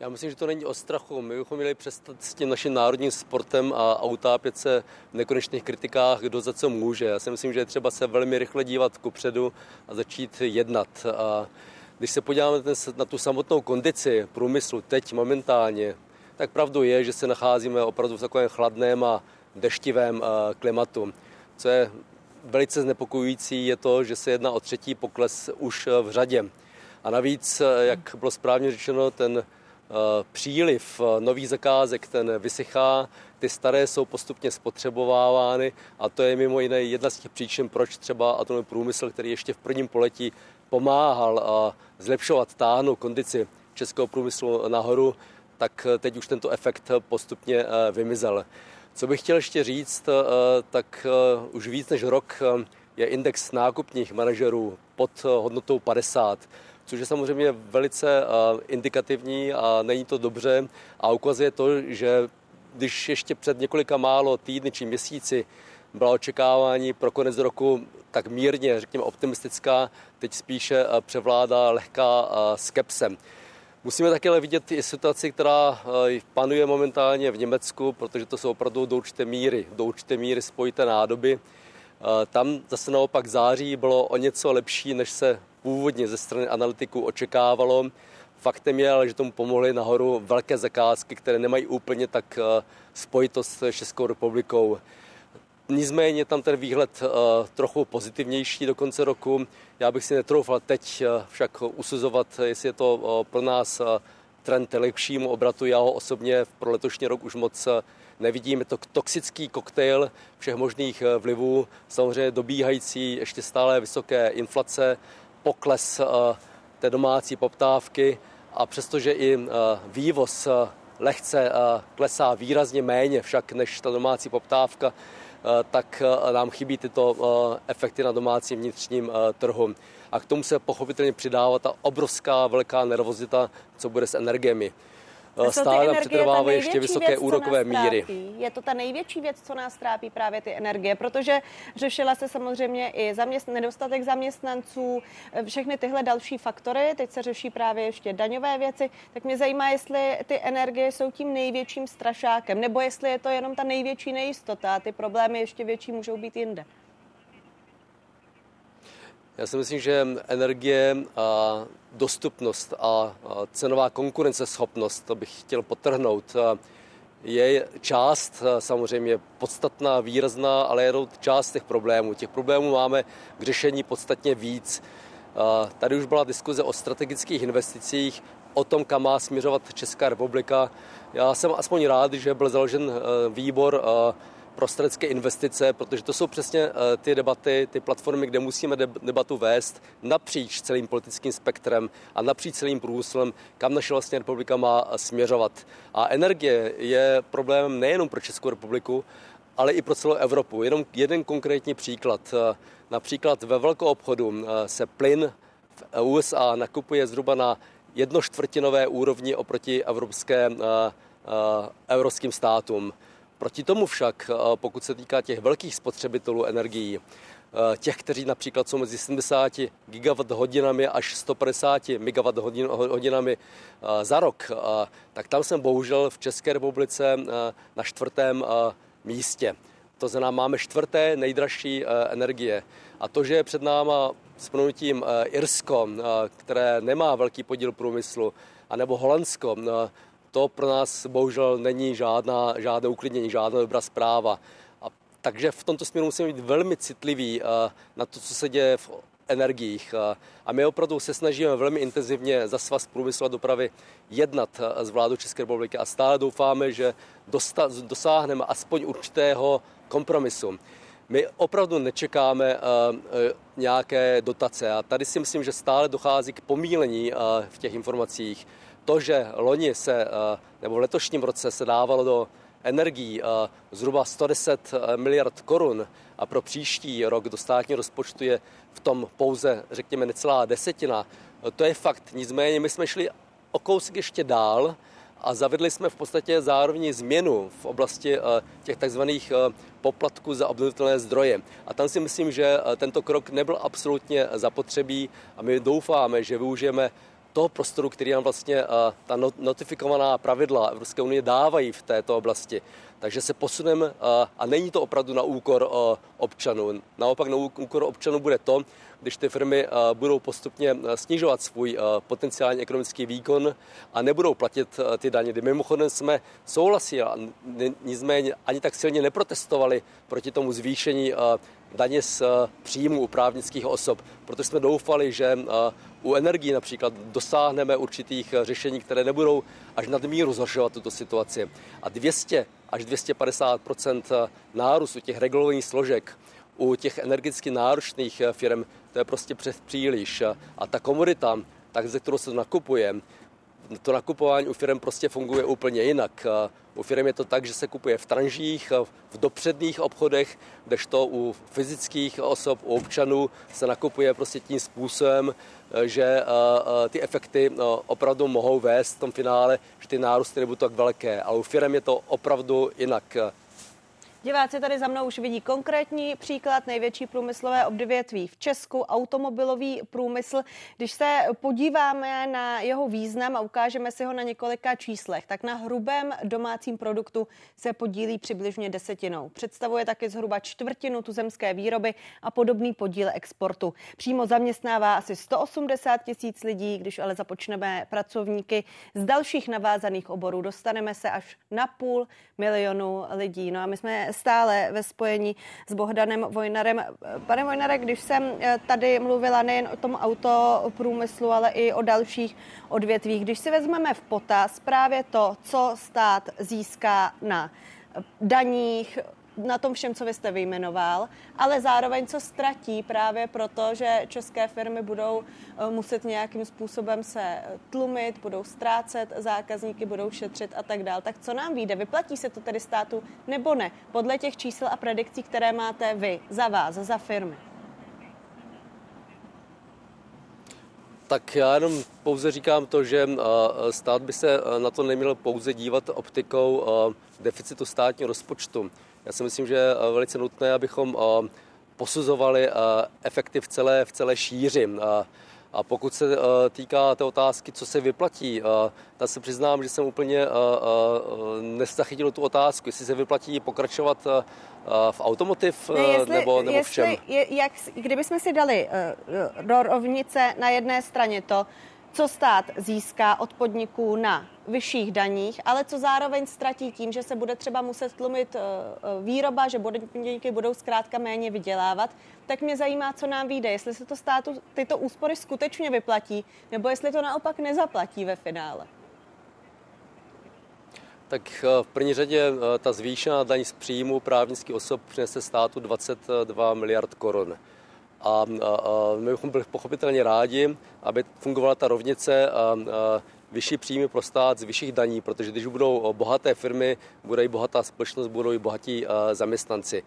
Já myslím, že to není o strachu. My bychom měli přestat s tím naším národním sportem a utápět se v nekonečných kritikách, kdo za co může. Já si myslím, že je třeba se velmi rychle dívat kupředu a začít jednat. A když se podíváme na tu samotnou kondici průmyslu teď momentálně, tak pravdou je, že se nacházíme opravdu v takovém chladném a deštivém klimatu. Co je velice znepokojující, je to, že se jedná o třetí pokles už v řadě. A navíc, jak bylo správně řečeno, ten Eh, příliv eh, nových zakázek ten vysychá, ty staré jsou postupně spotřebovávány a to je mimo jiné jedna z těch příčin, proč třeba atomový průmysl, který ještě v prvním poletí pomáhal a zlepšovat, táhnout kondici českého průmyslu nahoru, tak teď už tento efekt postupně eh, vymizel. Co bych chtěl ještě říct, tak už víc než rok je index nákupních manažerů pod hodnotou 50 což je samozřejmě velice indikativní a není to dobře a ukazuje to, že když ještě před několika málo týdny či měsíci byla očekávání pro konec roku tak mírně, řekněme optimistická, teď spíše převládá lehká skepse. Musíme také ale vidět i situaci, která panuje momentálně v Německu, protože to jsou opravdu do určité míry, do určité míry spojité nádoby. Tam zase naopak září bylo o něco lepší, než se původně ze strany analytiků očekávalo. Faktem je, ale že tomu pomohly nahoru velké zakázky, které nemají úplně tak spojitost s Českou republikou. Nicméně tam ten výhled trochu pozitivnější do konce roku. Já bych si netroufal teď však usuzovat, jestli je to pro nás trend lepšímu obratu. Já ho osobně pro letošní rok už moc nevidím. Je to toxický koktejl všech možných eh, vlivů, samozřejmě dobíhající ještě stále vysoké inflace, pokles eh, té domácí poptávky a přestože i eh, vývoz lehce klesá výrazně méně však než ta domácí poptávka, tak nám chybí tyto efekty na domácím vnitřním trhu. A k tomu se pochopitelně přidává ta obrovská velká nervozita, co bude s energiemi. Stále přetrvávají ještě vysoké věc, úrokové míry. Je to ta největší věc, co nás trápí právě ty energie, protože řešila se samozřejmě i zaměst, nedostatek zaměstnanců, všechny tyhle další faktory, teď se řeší právě ještě daňové věci, tak mě zajímá, jestli ty energie jsou tím největším strašákem, nebo jestli je to jenom ta největší nejistota a ty problémy ještě větší můžou být jinde. Já si myslím, že energie a dostupnost a cenová konkurenceschopnost, to bych chtěl potrhnout, je část samozřejmě podstatná, výrazná, ale je to část těch problémů. Těch problémů máme k řešení podstatně víc. Tady už byla diskuze o strategických investicích, o tom, kam má směřovat Česká republika. Já jsem aspoň rád, že byl založen výbor pro strategické investice, protože to jsou přesně eh, ty debaty, ty platformy, kde musíme debatu vést napříč celým politickým spektrem a napříč celým průmyslem, kam naše vlastně republika má směřovat. A energie je problémem nejenom pro Českou republiku, ale i pro celou Evropu. Jenom jeden konkrétní příklad. Eh, například ve velkou obchodu eh, se plyn v USA nakupuje zhruba na jednočtvrtinové úrovni oproti evropské, evropským státům. Proti tomu však, eh, pokud se týká těch velkých spotřebitelů energií, eh, těch, kteří například jsou mezi 70 gigawatt hodinami až 150 megawatt hodinami eh, za rok, tak tam jsem bohužel v České republice na čtvrtém místě. To znamená, máme čtvrté nejdražší energie. A to, že je před náma s Irsko, které nemá velký podíl průmyslu, anebo Holandsko, to pro nás bohužel není žádná, žádné uklidnění, žádná dobrá zpráva. A takže v tomto směru musíme být velmi citliví eh, na to, co se děje v energiích. Eh, a my opravdu se snažíme velmi intenzivně za svaz průmyslu a dopravy jednat eh, s vládou České republiky a stále doufáme, že dosta, dosáhneme aspoň určitého kompromisu. My opravdu nečekáme nějaké dotace a tady si myslím, že stále dochází k pomílení v těch informacích to, že loni se, eh, nebo v letošním roce se dávalo do energií eh, zhruba 110 eh, miliard korun a pro příští rok do státního rozpočtu je v tom pouze, řekněme, necelá desetina, to je fakt. Nicméně my jsme šli o kousek ještě dál a zavedli jsme v podstatě zároveň změnu v oblasti těch takzvaných poplatků za obnovitelné zdroje. A tam si myslím, že tento krok nebyl absolutně zapotřebí a my doufáme, že využijeme toho prostoru, který nám vlastně eh, ta notifikovaná pravidla Evropské unie dávají v této oblasti. Takže se posuneme eh, a není to opravdu na úkor eh, občanů. Naopak na úkor občanů bude to, když ty firmy budou postupně snižovat svůj potenciální ekonomický výkon a nebudou platit ty daně. Mimochodem jsme souhlasili, nicméně ani tak silně neprotestovali proti tomu zvýšení daně z příjmu u právnických osob, protože jsme doufali, že u energií například dosáhneme určitých řešení, které nebudou až nadmíru zhoršovat tuto situaci. A 200 až 250% nárůstu těch regulovaných složek u těch energeticky náročných firm, to je prostě přes příliš. A ta komodita, tak ze kterou se nakupuje, to nakupování u firm prostě funguje úplně jinak. U firm je to tak, že se kupuje v tranžích, v dopředných obchodech, kdežto u fyzických osob, u občanů se nakupuje prostě tím způsobem, že eh, eh, ty efekty opravdu mohou vést v tom finále, že ty nárůsty nebudou tak velké. Ale u firm je to opravdu jinak. Diváci tady za mnou už vidí konkrétní příklad největší průmyslové odvětví v Česku, automobilový průmysl. Když se podíváme na jeho význam a ukážeme si ho na několika číslech, tak na hrubém domácím produktu se podílí přibližně desetinou. Představuje taky zhruba čtvrtinu tuzemské výroby a podobný podíl exportu. Přímo zaměstnává asi 180 tisíc lidí, když ale započneme pracovníky z dalších navázaných oborů, dostaneme se až na půl milionu lidí. No a my jsme stále ve spojení s Bohdanem Vojnarem. Pane Vojnare, když jsem eh, tady mluvila nejen o tom autoprůmyslu, ale i o dalších odvětvích, když si vezmeme v potaz právě to, co stát získá na daních, na tom všem, co vy jste vyjmenoval, ale zároveň co ztratí právě proto, že české firmy budou eh, muset nějakým způsobem se tlumit, budou ztrácet zákazníky, budou šetřit a tak dále. Tak co nám vyjde? Vyplatí se to tedy státu nebo ne? Podle těch čísel a predikcí, které máte vy, za vás, za firmy. Tak já jenom pouze říkám to, že eh, stát by se eh, na to neměl pouze dívat optikou deficitu státního rozpočtu. Já si myslím, že je eh, velice nutné, abychom eh, posuzovali eh, efekty v celé, v celé šíři. A pokud se týká té otázky, co se vyplatí, tak se přiznám, že jsem úplně nezachytil tu otázku, jestli se vyplatí pokračovat v automotiv ne, jestli, nebo, nebo jestli, v čem. Je, jak, kdybychom si dali do rovnice na jedné straně to, co stát získá od podniků na vyšších daních, ale co zároveň ztratí tím, že se bude třeba muset tlumit eh, eh, výroba, že podniky budou zkrátka méně vydělávat, tak mě zajímá, co nám vyjde, jestli se to státu tyto úspory skutečně vyplatí, nebo jestli to naopak nezaplatí ve finále. Tak eh, v první řadě ta zvýšená daň z příjmu právnických osob přinese státu 22 miliard korun. A, a, a my bychom byli pochopitelně rádi, aby fungovala ta rovnice a, a vyšší příjmy pro stát z vyšších daní, protože když budou bohaté firmy, bude i bohatá společnost, budou i bohatí a, zaměstnanci.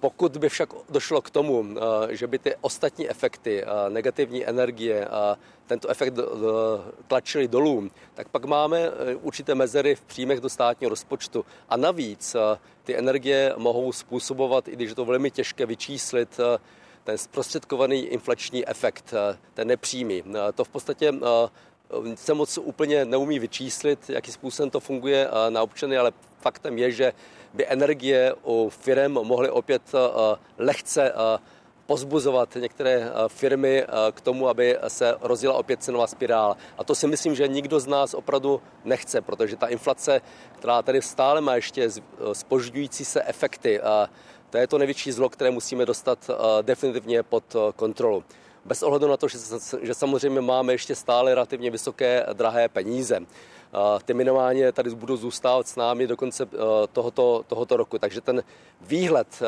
Pokud by však došlo k tomu, že by ty ostatní efekty, negativní energie tento efekt tlačili dolů, tak pak máme e, určité mezery v příjmech do státního rozpočtu. A navíc ty energie mohou způsobovat, i když je to velmi těžké vyčíslit, ten zprostředkovaný inflační efekt, eh, ten nepřímý. Eh, to v podstatě eh, se moc úplně neumí vyčíslit, jakým způsobem to funguje na občany, ale faktem je, že by energie u firm mohly opět lehce pozbuzovat některé firmy k tomu, aby se rozjela opět cenová spirála. A to si myslím, že nikdo z nás opravdu nechce, protože ta inflace, která tady stále má ještě spožďující se efekty, to je to největší zlo, které musíme dostat eh, definitivně pod eh, kontrolu. Bez ohledu na to, že, že samozřejmě máme ještě stále relativně vysoké drahé peníze. Eh, ty minimálně tady budou zůstávat s námi do konce tohoto, tohoto roku. Takže ten výhled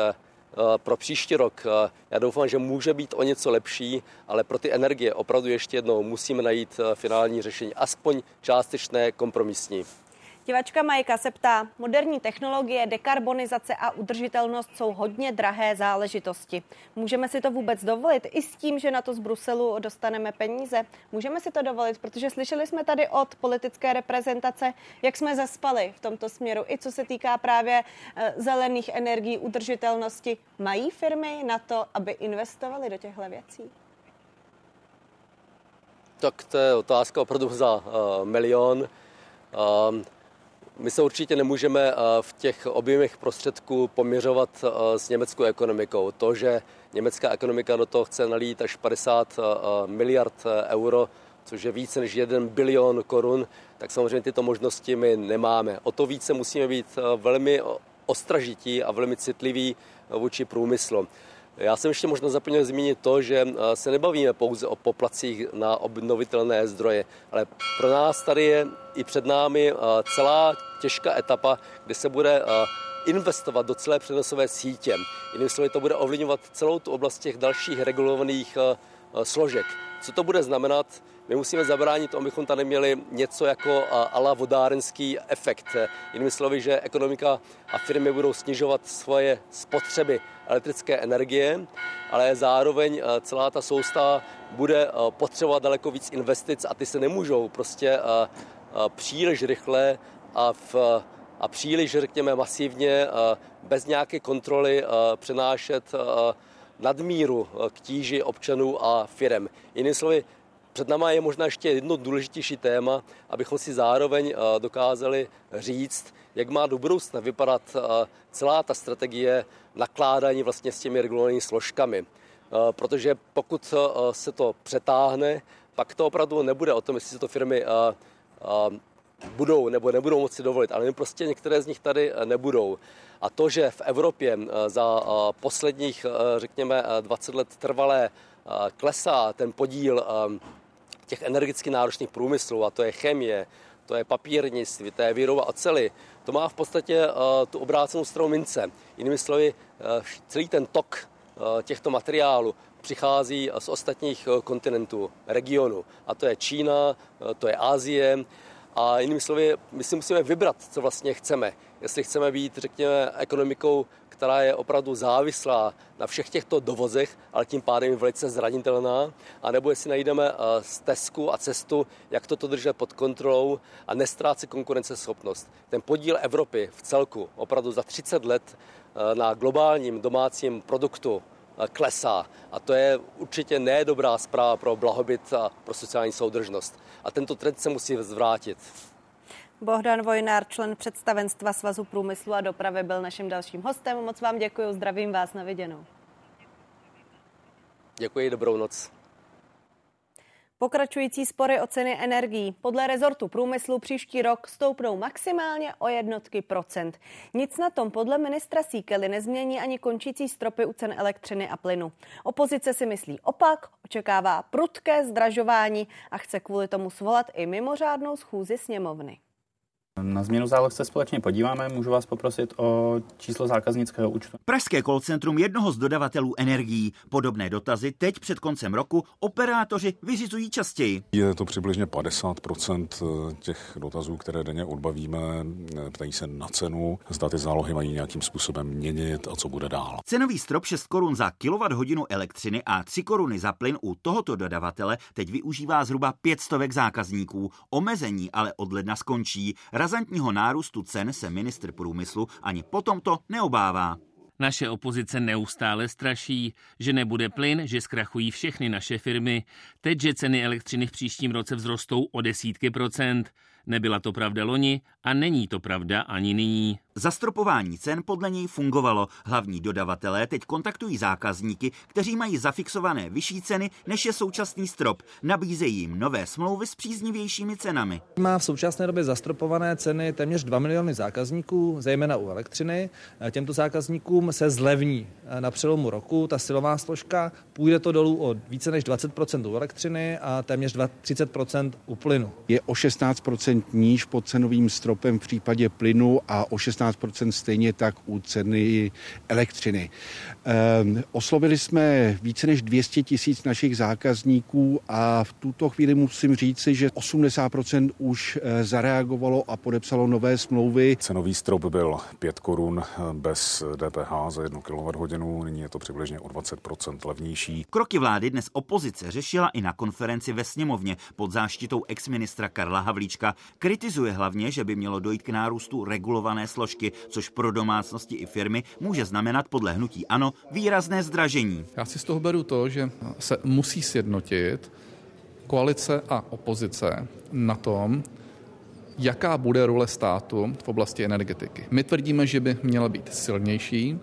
pro příští rok, já doufám, že může být o něco lepší, ale pro ty energie opravdu ještě jednou musíme najít finální řešení, aspoň částečné kompromisní. Divačka Majka se ptá, moderní technologie, dekarbonizace a udržitelnost jsou hodně drahé záležitosti. Můžeme si to vůbec dovolit i s tím, že na to z Bruselu dostaneme peníze? Můžeme si to dovolit, protože slyšeli jsme tady od politické reprezentace, jak jsme zaspali v tomto směru, i co se týká právě eh, zelených energií, udržitelnosti. Mají firmy na to, aby investovali do těchto věcí? Tak to je otázka opravdu za uh, milion. Um, my se určitě nemůžeme eh, v těch objemech prostředků poměřovat eh, s německou ekonomikou. To, že německá ekonomika do toho chce nalít až 50 eh, miliard euro, což je více než 1 bilion korun, tak samozřejmě tyto možnosti my nemáme. O to více musíme být velmi ostražití a velmi citliví vůči průmyslu. Já jsem ještě možná zapomněl zmínit to, že eh, se nebavíme pouze o poplacích na obnovitelné zdroje, ale pro nás tady je i před námi eh, celá těžká etapa, kde se bude eh, investovat do celé přenosové sítě. Jinými slovy, to bude ovlivňovat celou tu oblast těch dalších regulovaných složek. Co to bude znamenat? My musíme zabránit abychom tady měli něco jako ala vodárenský efekt. Jinými slovy, že ekonomika a firmy budou snižovat svoje spotřeby elektrické energie, ale zároveň celá ta soustava bude potřebovat daleko víc investic a ty se nemůžou prostě příliš rychle a v a příliš, řekněme, masivně, bez nějaké kontroly přenášet nadmíru k tíži občanů a firem. Jinými slovy, před náma je možná ještě jedno důležitější téma, abychom si zároveň dokázali říct, jak má do budoucna vypadat celá ta strategie nakládání vlastně s těmi regulovanými složkami. Protože pokud se to přetáhne, pak to opravdu nebude o tom, jestli se to firmy budou nebo nebudou moci dovolit, ale prostě některé z nich tady nebudou. A to, že v Evropě za posledních, řekněme, 20 let trvalé klesá ten podíl těch energeticky náročných průmyslů, a to je chemie, to je papírnictví, to je výroba ocely, to má v podstatě tu obrácenou stranu mince. Jinými slovy, celý ten tok těchto materiálů přichází z ostatních kontinentů, regionu. A to je Čína, to je Asie. A jinými slovy, my si musíme vybrat, co vlastně chceme. Jestli chceme být, řekněme, ekonomikou, která je opravdu závislá na všech těchto dovozech, ale tím pádem je velice zranitelná, anebo jestli najdeme stezku a cestu, jak toto držet pod kontrolou a nestrácet konkurenceschopnost. Ten podíl Evropy v celku opravdu za 30 let na globálním domácím produktu klesá. A to je určitě nedobrá zpráva pro blahobyt a pro sociální soudržnost. A tento trend se musí zvrátit. Bohdan Vojnár, člen představenstva Svazu průmyslu a dopravy, byl naším dalším hostem. Moc vám děkuji, zdravím vás na viděnou. Děkuji, dobrou noc. Pokračující spory o ceny energií podle rezortu průmyslu příští rok stoupnou maximálně o jednotky procent. Nic na tom podle ministra Síkely nezmění ani končící stropy u cen elektřiny a plynu. Opozice si myslí opak, očekává prudké zdražování a chce kvůli tomu svolat i mimořádnou schůzi sněmovny. Na změnu záloh se společně podíváme. Můžu vás poprosit o číslo zákaznického účtu. Pražské call centrum jednoho z dodavatelů energií. Podobné dotazy teď před koncem roku operátoři vyřizují častěji. Je to přibližně 50% eh, těch dotazů, které denně odbavíme. Eh, ptají se na cenu, zda ty zálohy mají nějakým způsobem měnit a co bude dál. Cenový strop 6 korun za kWh elektřiny a 3 koruny za plyn u tohoto dodavatele teď využívá zhruba 500 zákazníků. Omezení ale od ledna skončí razantního nárůstu cen se ministr průmyslu ani potom to neobává. Naše opozice neustále straší, že nebude plyn, že zkrachují všechny naše firmy. Teď, že ceny elektřiny v příštím roce vzrostou o desítky procent. Nebyla to pravda loni a není to pravda ani nyní. Zastropování cen podle něj fungovalo. Hlavní dodavatelé teď kontaktují zákazníky, kteří mají zafixované vyšší ceny než je současný strop. Nabízejí jim nové smlouvy s příznivějšími cenami. Má v současné době zastropované ceny téměř 2 miliony zákazníků, zejména u elektřiny. Těmto zákazníkům se zlevní na přelomu roku ta silová složka. Půjde to dolů o více než 20% u elektřiny a téměř 30% u plynu. Je o 16% níž pod cenovým stropem v případě plynu a o 16% stejně tak u ceny elektřiny. Ehm, oslovili jsme více než 200 tisíc našich zákazníků a v tuto chvíli musím říci, že 80% už eh, zareagovalo a podepsalo nové smlouvy. Cenový strop byl 5 korun eh, bez DPH za 1 kWh, nyní je to přibližně o 20% levnější. Kroky vlády dnes opozice řešila i na konferenci ve sněmovně pod záštitou exministra Karla Havlíčka. Kritizuje hlavně, že by mělo dojít k nárůstu regulované složky, což pro domácnosti i firmy může znamenat podle hnutí ANO výrazné zdražení. Já si z toho beru to, že se musí sjednotit koalice a opozice na tom, jaká bude role státu v oblasti energetiky. My tvrdíme, že by měla být silnější,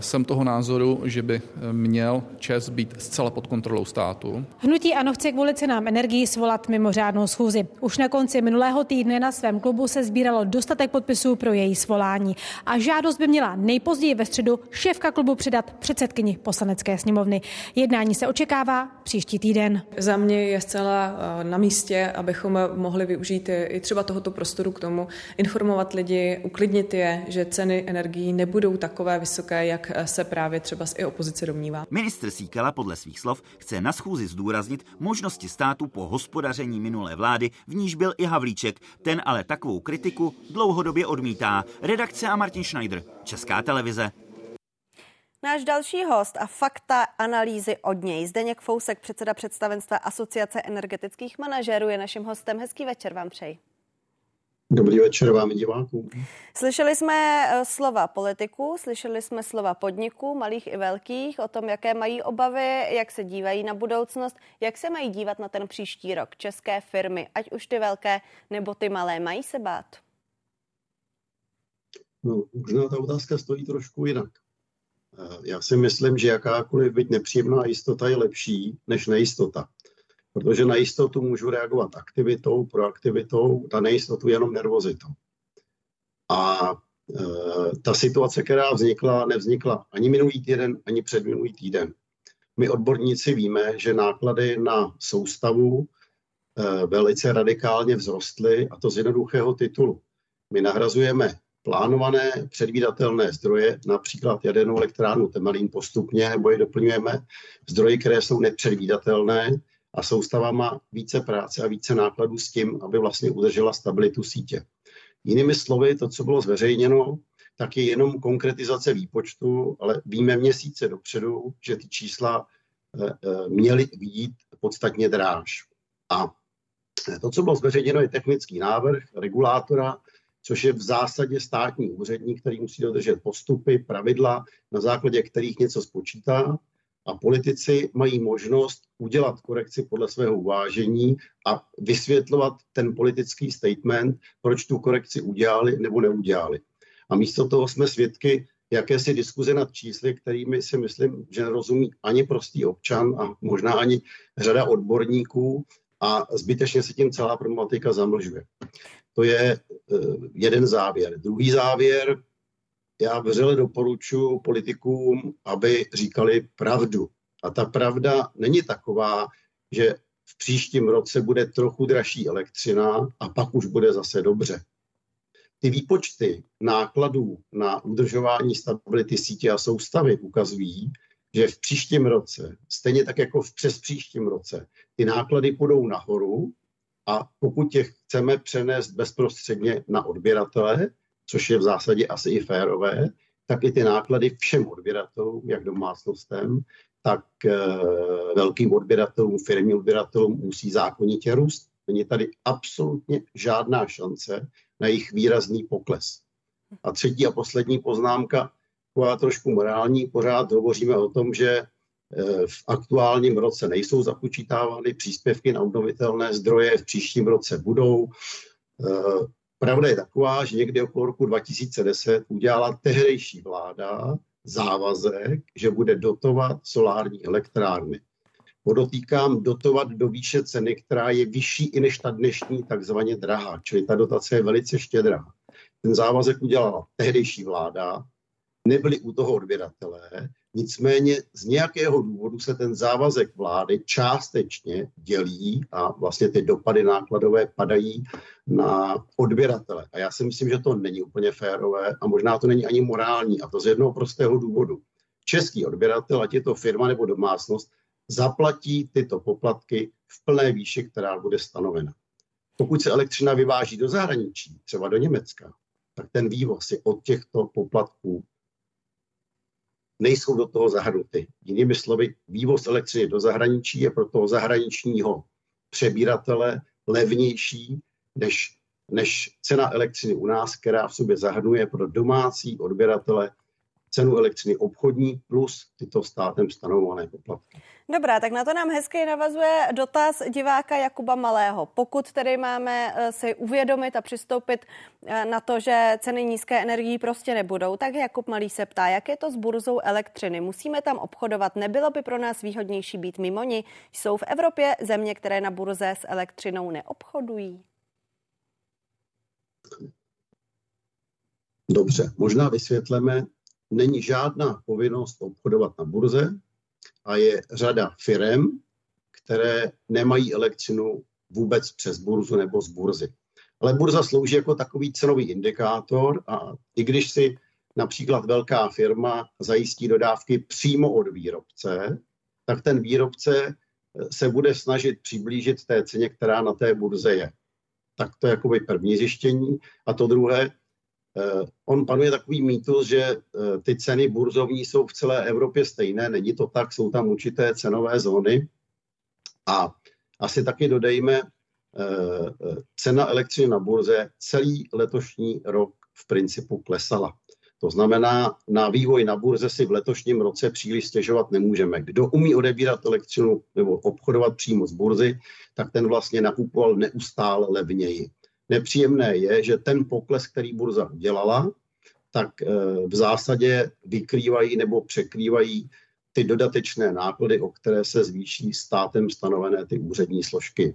jsem toho názoru, že by měl ČES být zcela pod kontrolou státu. Hnutí ANO chce kvůli cenám energií svolat mimořádnou schůzi. Už na konci minulého týdne na svém klubu se sbíralo dostatek podpisů pro její svolání a žádost by měla nejpozději ve středu šéfka klubu předat předsedkyni poslanecké sněmovny. Jednání se očekává příští týden. Za mě je zcela eh, na místě, abychom mohli využít i třeba tohoto prostoru k tomu, informovat lidi, uklidnit je, že ceny energií nebudou takové vysoké vysoké, jak se právě třeba i opozice domnívá. Ministr Síkela podle svých slov chce na schůzi zdůraznit možnosti státu po hospodaření minulé vlády, v níž byl i Havlíček. Ten ale takovou kritiku dlouhodobě odmítá. Redakce a Martin Schneider, Česká televize. Náš další host a fakta analýzy od něj. Zdeněk Fousek, předseda představenstva Asociace energetických manažerů, je naším hostem. Hezký večer vám přeji. Dobrý večer vám divákům. Slyšeli jsme eh, slova politiků, slyšeli jsme slova podniků, malých i velkých, o tom, jaké mají obavy, jak se dívají na budoucnost, jak se mají dívat na ten příští rok. České firmy, ať už ty velké nebo ty malé, mají se bát? No, možná ta otázka stojí trošku jinak. Eh, já si myslím, že jakákoliv byť nepříjemná jistota je lepší než nejistota protože na jistotu můžu reagovat aktivitou, proaktivitou, na nejistotu jenom nervozitou. A e, ta situace, která vznikla, nevznikla ani minulý týden, ani předminulý týden. My odborníci víme, že náklady na soustavu e, velice radikálně vzrostly a to z jednoduchého titulu. My nahrazujeme plánované předvídatelné zdroje, například jadernou elektrárnu Temelín postupně, nebo je doplňujeme zdroje, které jsou nepředvídatelné, a soustava má více práce a více nákladů s tím, aby vlastně udržela stabilitu sítě. Jinými slovy, to, co bylo zveřejněno, tak je jenom konkretizace výpočtu, ale víme měsíce dopředu, že ty čísla eh, eh, měly být podstatně dráž. A to, co bylo zveřejněno, je technický návrh regulátora, což je v zásadě státní úředník, který musí dodržet postupy, pravidla, na základě kterých něco spočítá a politici mají možnost udělat korekci podle svého uvážení a vysvětlovat ten politický statement, proč tu korekci udělali nebo neudělali. A místo toho jsme svědky jakési diskuze nad čísly, kterými si myslím, že nerozumí ani prostý občan a možná ani řada odborníků a zbytečně se tím celá problematika zamlžuje. To je eh, jeden závěr. Druhý závěr, já vřele doporučuji politikům, aby říkali pravdu. A ta pravda není taková, že v příštím roce bude trochu dražší elektřina a pak už bude zase dobře. Ty výpočty nákladů na udržování stability sítě a soustavy ukazují, že v příštím roce, stejně tak jako v přes příštím roce, ty náklady půjdou nahoru a pokud je chceme přenést bezprostředně na odběratele, což je v zásadě asi i férové, tak i ty náklady všem odběratelům, jak domácnostem, tak eh, velkým odběratelům, firmním odběratelům musí zákonitě růst. Není tady absolutně žádná šance na jejich výrazný pokles. A třetí a poslední poznámka, taková trošku morální, pořád hovoříme o tom, že eh, v aktuálním roce nejsou započítávány příspěvky na obnovitelné zdroje, v příštím roce budou. Pravda je taková, že někdy okolo roku 2010 udělala tehdejší vláda závazek, že bude dotovat solární elektrárny. Podotýkám dotovat do výše ceny, která je vyšší i než ta dnešní takzvaně drahá, čili ta dotace je velice štědrá. Ten závazek udělala tehdejší vláda, nebyli u toho odběratelé, nicméně z nějakého důvodu se ten závazek vlády částečně dělí a vlastně ty dopady nákladové padají na odběratele. A já si myslím, že to není úplně férové a možná to není ani morální a to z jednoho prostého důvodu. Český odběratel, ať je to firma nebo domácnost, zaplatí tyto poplatky v plné výši, která bude stanovena. Pokud se elektřina vyváží do zahraničí, třeba do Německa, tak ten vývoz je od těchto poplatků nejsou do toho zahrnuty. Jinými slovy, vývoz elektřiny do zahraničí je pro toho zahraničního přebíratele levnější než, než cena elektřiny u nás, která v sobě zahrnuje pro domácí odběratele cenu elektřiny obchodní plus tyto státem stanovované poplatky. Dobrá, tak na to nám hezky navazuje dotaz diváka Jakuba Malého. Pokud tedy máme eh, si uvědomit a přistoupit eh, na to, že ceny nízké energií prostě nebudou, tak Jakub Malý se ptá, jak je to s burzou elektřiny? Musíme tam obchodovat? Nebylo by pro nás výhodnější být mimo ní? Jsou v Evropě země, které na burze s elektřinou neobchodují? Dobře, možná vysvětleme, není žádná povinnost obchodovat na burze a je řada firm, které nemají elektřinu vůbec přes burzu nebo z burzy. Ale burza slouží jako takový cenový indikátor a i když si například velká firma zajistí dodávky přímo od výrobce, tak ten výrobce se bude snažit přiblížit té ceně, která na té burze je. Tak to je jakoby první zjištění. A to druhé, Eh, on panuje takový mýtus, že eh, ty ceny burzovní jsou v celé Evropě stejné. Není to tak, jsou tam určité cenové zóny. A asi taky dodejme, cena elektřiny na burze celý letošní rok v principu klesala. To znamená, na vývoj na burze si v letošním roce příliš stěžovat nemůžeme. Kdo umí odebírat elektřinu nebo obchodovat přímo z burzy, tak ten vlastně nakupoval neustále levněji. Nepříjemné je, že ten pokles, který burza udělala, tak eh, v zásadě vykrývají nebo překrývají ty dodatečné náklady, o které se zvýší státem stanovené ty úřední složky.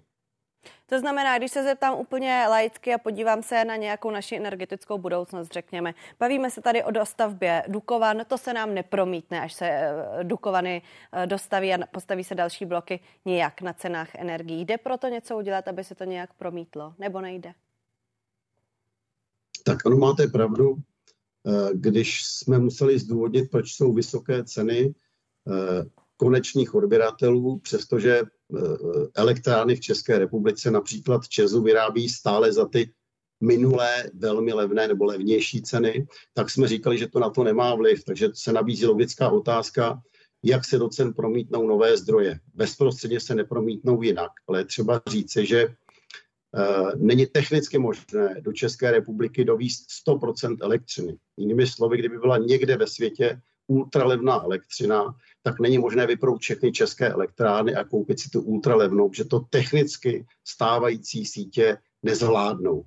To znamená, když se zeptám úplně laicky a podívám se na nějakou naši energetickou budoucnost, řekněme, bavíme se tady o dostavbě Dukovan, to se nám nepromítne, až se eh, Dukovany eh, dostaví a postaví se další bloky nějak na cenách energií. Jde proto něco udělat, aby se to nějak promítlo, nebo nejde? Tak ano, máte pravdu. Eh, když jsme museli zdůvodnit, proč jsou vysoké ceny konečných odběratelů, přestože Eh, elektrárny v České republice, například Česu, vyrábí stále za ty minulé velmi levné nebo levnější ceny, tak jsme říkali, že to na to nemá vliv. Takže se nabízí logická otázka, jak se do cen promítnou nové zdroje. Bezprostředně se nepromítnou jinak, ale třeba říci, že Uh, není technicky možné do České republiky dovíst 100% elektřiny. Jinými slovy, kdyby byla někde ve světě ultralevná elektřina, tak není možné vyprout všechny české elektrárny a koupit si tu ultralevnou, že to technicky stávající sítě nezvládnou.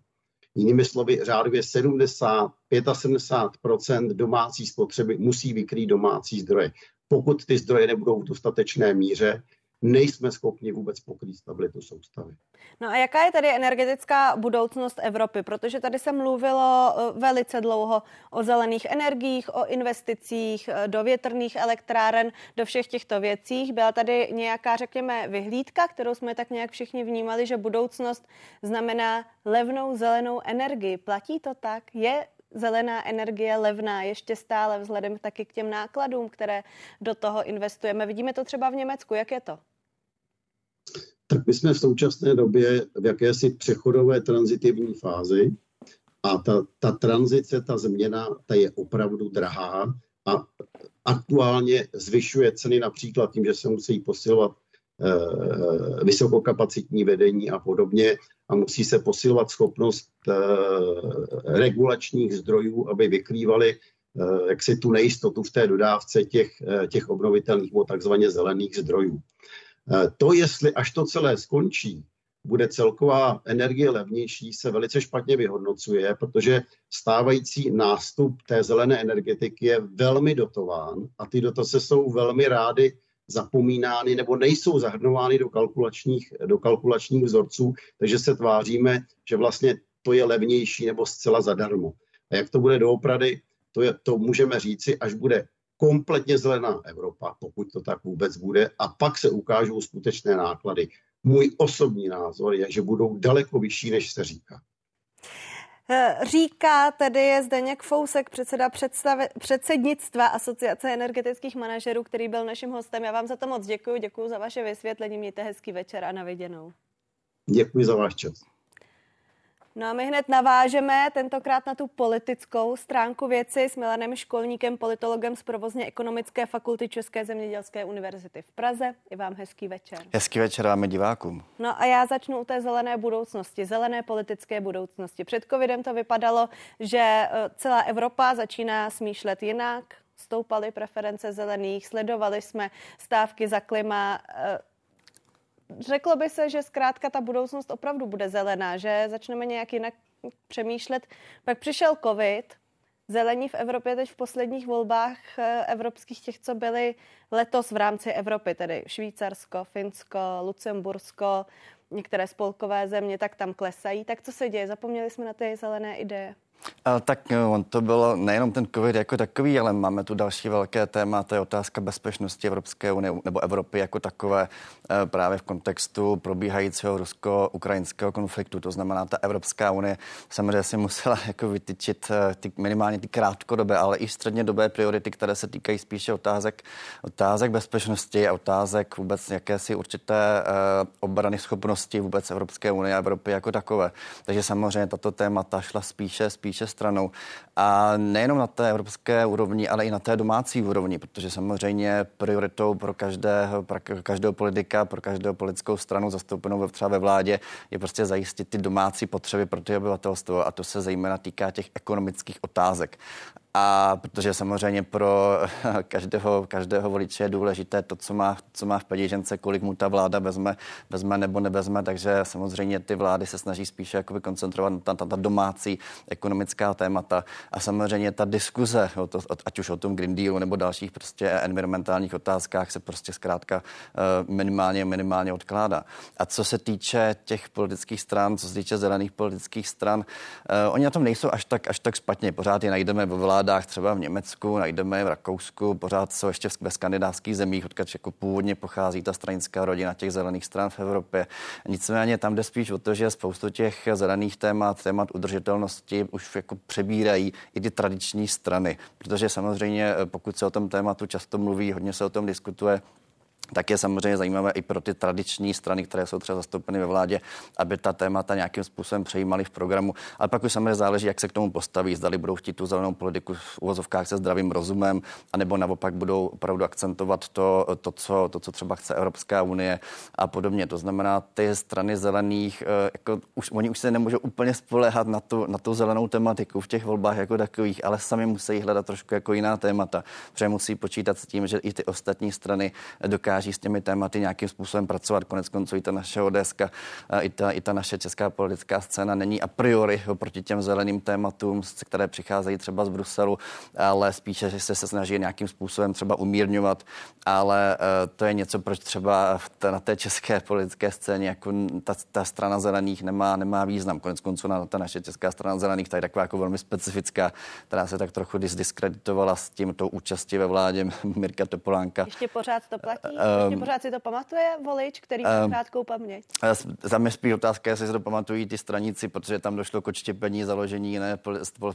Jinými slovy, řádově 70, 75% domácí spotřeby musí vykrýt domácí zdroje. Pokud ty zdroje nebudou v dostatečné míře, nejsme schopni vůbec pokrýt stabilitu soustavy. No a jaká je tedy energetická budoucnost Evropy? Protože tady se mluvilo eh, velice dlouho o zelených energiích, o investicích eh, do větrných elektráren, do všech těchto věcí. Byla tady nějaká, řekněme, vyhlídka, kterou jsme tak nějak všichni vnímali, že budoucnost znamená levnou zelenou energii. Platí to tak? Je zelená energie levná ještě stále vzhledem taky k těm nákladům, které do toho investujeme. Vidíme to třeba v Německu. Jak je to? Tak my jsme v současné době v jakési přechodové transitivní fázi a ta, ta tranzice, ta změna, ta je opravdu drahá a aktuálně zvyšuje ceny například tím, že se musí posilovat vysokokapacitní vedení a podobně a musí se posilovat schopnost eh, regulačních zdrojů, aby vykrývaly eh, jaksi tu nejistotu v té dodávce těch, eh, těch obnovitelných nebo takzvaně zelených zdrojů. To, jestli až to celé skončí, bude celková energie levnější, se velice špatně vyhodnocuje, protože stávající nástup té zelené energetiky je velmi dotován a ty dotace jsou velmi rády zapomínány nebo nejsou zahrnovány do kalkulačních, do kalkulačních vzorců, takže se tváříme, že vlastně to je levnější nebo zcela zadarmo. A jak to bude doopravdy, to, je, to můžeme říci, až bude kompletně zelená Evropa, pokud to tak vůbec bude, a pak se ukážou skutečné náklady. Můj osobní názor je, že budou daleko vyšší, než se říká. Eh, říká tedy je Zdeněk Fousek, předseda představe, předsednictva Asociace energetických manažerů, který byl naším hostem. Já vám za to moc děkuji, děkuji za vaše vysvětlení, mějte hezký večer a naviděnou. Děkuji za váš čas. No a my hned navážeme tentokrát na tu politickou stránku věci s Milanem Školníkem, politologem z provozně ekonomické fakulty České zemědělské univerzity v Praze. I vám hezký večer. Hezký večer vám divákům. No a já začnu u té zelené budoucnosti, zelené politické budoucnosti. Před covidem to vypadalo, že e, celá Evropa začíná smýšlet jinak, stoupaly preference zelených, sledovali jsme stávky za klima, e, řeklo by se, že zkrátka ta budoucnost opravdu bude zelená, že začneme nějak jinak přemýšlet. Pak přišel covid, zelení v Evropě teď v posledních volbách eh, evropských těch, co byly letos v rámci Evropy, tedy Švýcarsko, Finsko, Lucembursko, některé spolkové země, tak tam klesají. Tak co se děje? Zapomněli jsme na ty zelené ideje. Tak no, on to bylo nejenom ten covid jako takový, ale máme tu další velké téma, to je otázka bezpečnosti Evropské unie nebo Evropy jako takové eh, právě v kontextu probíhajícího rusko-ukrajinského konfliktu. To znamená, ta Evropská unie samozřejmě si musela jako vytyčit eh, ty, minimálně ty krátkodobé, ale i střednědobé priority, které se týkají spíše otázek, otázek bezpečnosti a otázek vůbec jakési určité obrany schopnosti vůbec Evropské unie a Evropy jako takové. Takže samozřejmě tato témata šla spíše, spíše spíše stranou. A nejenom na té evropské úrovni, ale i na té domácí úrovni, protože samozřejmě prioritou pro každého, pro každého politika, pro každou politickou stranu zastoupenou třeba ve vládě je prostě zajistit ty domácí potřeby pro ty obyvatelstvo a to se zejména týká těch ekonomických otázek. A protože samozřejmě pro každého, každého voliče je důležité to, co má, co má v peněžence, kolik mu ta vláda vezme, vezme nebo nevezme, takže samozřejmě ty vlády se snaží spíše jakoby koncentrovat na ta, ta, ta domácí ekonomická témata. A samozřejmě ta diskuze, o to, ať už o tom Green Dealu nebo dalších prostě environmentálních otázkách se prostě zkrátka eh, minimálně, minimálně odkládá. A co se týče těch politických stran, co se týče zelených politických stran, uh, oni na tom nejsou až tak, až tak špatně. Pořád je najdeme ve vládě vládách třeba v Německu, najdeme v Rakousku, pořád jsou ještě ve skandinávských zemích, odkud jako původně pochází ta stranická rodina těch zelených stran v Evropě. Nicméně tam jde spíš o to, že spoustu těch zelených témat, témat udržitelnosti už jako přebírají i ty tradiční strany, protože samozřejmě pokud se o tom tématu často mluví, hodně se o tom diskutuje, tak je samozřejmě zajímavé i pro ty tradiční strany, které jsou třeba zastoupeny ve vládě, aby ta témata nějakým způsobem přejímaly v programu. Ale pak už samozřejmě záleží, jak se k tomu postaví. Zdali budou chtít tu zelenou politiku v uvozovkách se zdravým rozumem, anebo naopak budou opravdu akcentovat to, to, co, to, co třeba chce Evropská unie a podobně. To znamená, ty strany zelených, eh, jako už, oni už se nemůžou úplně spolehat na tu, na tu zelenou tematiku v těch volbách jako takových, ale sami musí hledat trošku jako jiná témata, protože musí počítat s tím, že i ty ostatní strany dokáží dokáží s těmi tématy nějakým způsobem pracovat. Konec konců i ta naše ODSka, i ta, i ta naše česká politická scéna není a priori oproti těm zeleným tématům, které přicházejí třeba z Bruselu, ale spíše, že se, se snaží nějakým způsobem třeba umírňovat, ale uh, to je něco, proč třeba na té české politické scéně jako ta, ta strana zelených nemá, nemá význam. Konec konců na ta naše česká strana zelených, ta je taková jako velmi specifická, která se tak trochu diskreditovala s tímto účastí ve vládě Mirka Topolánka. Ještě pořád to platí? Ještě pořád si to pamatuje volič, který má um, krátkou paměť? Za mě spíš otázka, jestli si to pamatují ty stranici, protože tam došlo k odštěpení založení jiné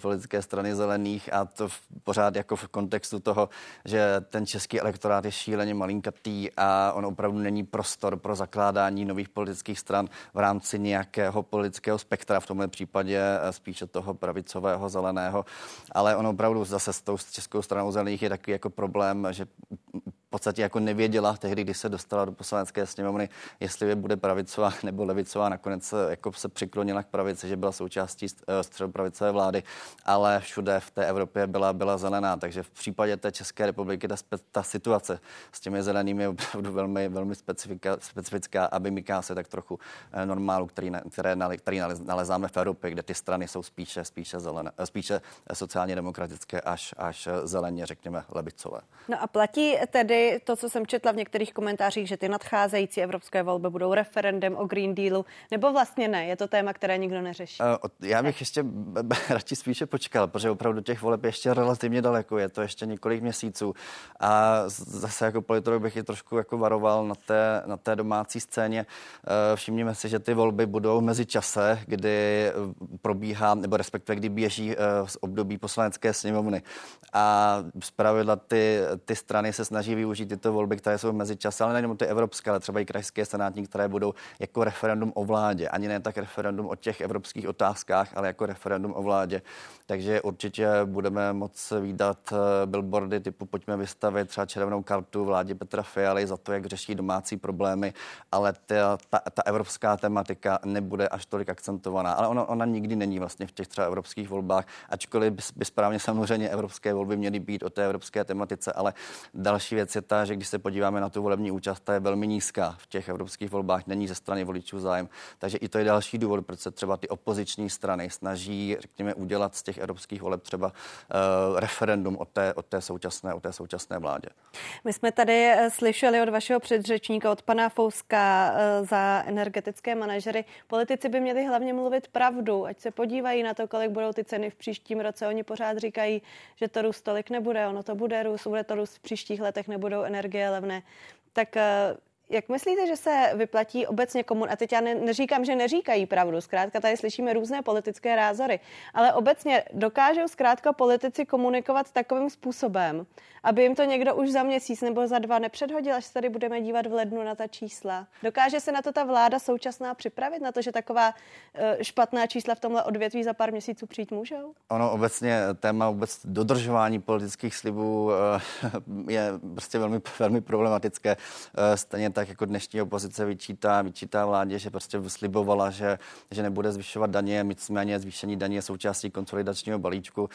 politické strany zelených a to v, pořád jako v kontextu toho, že ten český elektorát je šíleně malinkatý a on opravdu není prostor pro zakládání nových politických stran v rámci nějakého politického spektra, v tomhle případě eh, spíše toho pravicového zeleného, ale on opravdu zase s tou českou stranou zelených je takový jako problém, že podstatě jako nevěděla tehdy, když se dostala do poslanecké sněmovny, jestli bude pravicová nebo levicová. Nakonec jako se přiklonila k pravici, že byla součástí eh, středopravicové vlády, ale všude v té Evropě byla, byla zelená. Takže v případě té České republiky ta, ta situace s těmi zelenými je opravdu velmi, velmi specifická a vymyká se tak trochu eh, normálu, který, které, který nalezáme v Evropě, kde ty strany jsou spíše, spíše, zelené, eh, spíše sociálně demokratické až, až zeleně, řekněme, levicové. No a platí tedy to, co jsem četla v některých komentářích, že ty nadcházející evropské volby budou referendem o Green Dealu, nebo vlastně ne? Je to téma, které nikdo neřeší? Uh, já bych ještě radši spíše počkal, protože opravdu těch voleb je ještě relativně daleko, je to ještě několik měsíců. A zase jako politolog bych je trošku jako varoval na té, na té domácí scéně. Uh, všimněme si, že ty volby budou mezi čase, kdy eh, probíhá, nebo respektive kdy běží z období poslanecké sněmovny. A zpravidla ty, ty strany se snaží využít využít tyto volby, které jsou mezi čas, ale nejenom ty evropské, ale třeba i krajské senátní, které budou jako referendum o vládě. Ani ne tak referendum o těch evropských otázkách, ale jako referendum o vládě. Takže určitě budeme moc výdat eh, billboardy typu pojďme vystavit třeba červenou kartu vládě Petra Fialy za to, jak řeší domácí problémy, ale ta, ta, ta evropská tematika nebude až tolik akcentovaná. Ale ona, ona nikdy není vlastně v těch třeba evropských volbách, ačkoliv by, by správně samozřejmě evropské volby měly být o té evropské tematice, ale další věc je je ta, že když se podíváme na tu volební účast, ta je velmi nízká v těch evropských volbách, není ze strany voličů zájem. Takže i to je další důvod, proč se třeba ty opoziční strany snaží, řekněme, udělat z těch evropských voleb třeba uh, referendum o té, o té, současné, o té současné vládě. My jsme tady eh, slyšeli od vašeho předřečníka, od pana Fouska uh, za energetické manažery. Politici by měli hlavně mluvit pravdu, ať se podívají na to, kolik budou ty ceny v příštím roce. Oni pořád říkají, že to růst tolik nebude, ono to bude růst, bude to růst v příštích letech, nebude budou energie levné. Tak eh, jak myslíte, že se vyplatí obecně komun... A teď já ne, neříkám, že neříkají pravdu, zkrátka tady slyšíme různé politické rázory, ale obecně dokážou zkrátka politici komunikovat takovým způsobem, aby jim to někdo už za měsíc nebo za dva nepředhodil, až se tady budeme dívat v lednu na ta čísla. Dokáže se na to ta vláda současná připravit, na to, že taková eh, špatná čísla v tomhle odvětví za pár měsíců přijít můžou? Ono obecně téma vůbec dodržování politických slibů eh, je prostě velmi, velmi problematické. Eh, stejně tak jako dnešní opozice vyčítá, vyčítá vládě, že prostě slibovala, že, že nebude zvyšovat daně, nicméně zvýšení daní je součástí konsolidačního balíčku.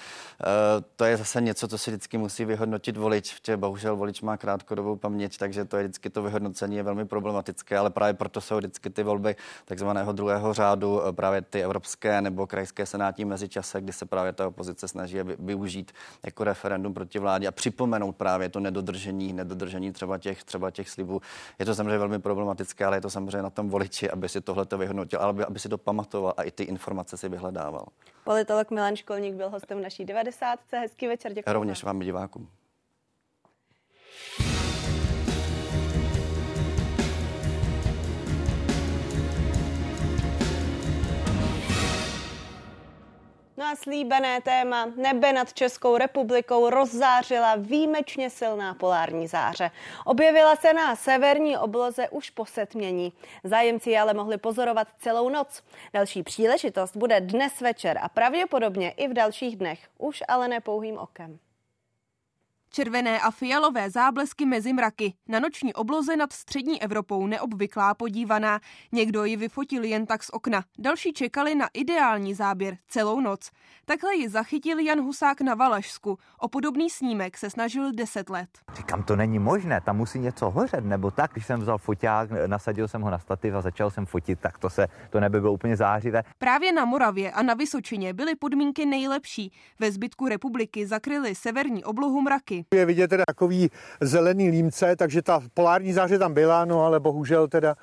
To je zase něco, co si vždycky musí vyhodnotit volič, protože bohužel volič má krátkodobou paměť, takže to je vždycky to vyhodnocení je velmi problematické, ale právě proto jsou vždycky ty volby takzvaného druhého řádu, právě ty evropské nebo krajské senátní mezičase, kdy se právě ta opozice snaží využít jako referendum proti vládě a připomenout právě to nedodržení, nedodržení třeba těch, třeba těch slibů. Je to samozřejmě velmi problematické, ale je to samozřejmě na tom voliči, aby si tohle to vyhodnotil, aby, aby si to pamatoval a i ty informace si vyhledával. Politolog Milan Školník byl hostem naší 90. Hezký večer, děkuji. Rovněž vám divákům. No a slíbené téma nebe nad Českou republikou rozzářila výjimečně silná polární záře. Objevila se na severní obloze už po setmění. Zájemci ale mohli pozorovat celou noc. Další příležitost bude dnes večer a pravděpodobně i v dalších dnech, už ale nepouhým okem. Červené a fialové záblesky mezi mraky. Na noční obloze nad střední Evropou neobvyklá podívaná. Někdo ji vyfotil jen tak z okna. Další čekali na ideální záběr celou noc. Takhle ji zachytil Jan Husák na Valašsku. O podobný snímek se snažil 10 let. Říkám, to není možné, tam musí něco hořet, nebo tak. Když jsem vzal foťák, nasadil jsem ho na stativ a začal jsem fotit, tak to se to nebe bylo úplně zářivé. Právě na Moravě a na Vysočině byly podmínky nejlepší. Ve zbytku republiky zakryly severní oblohu mraky. Je vidět teda takový zelený límce, takže ta polární záře tam byla, no ale bohužel teda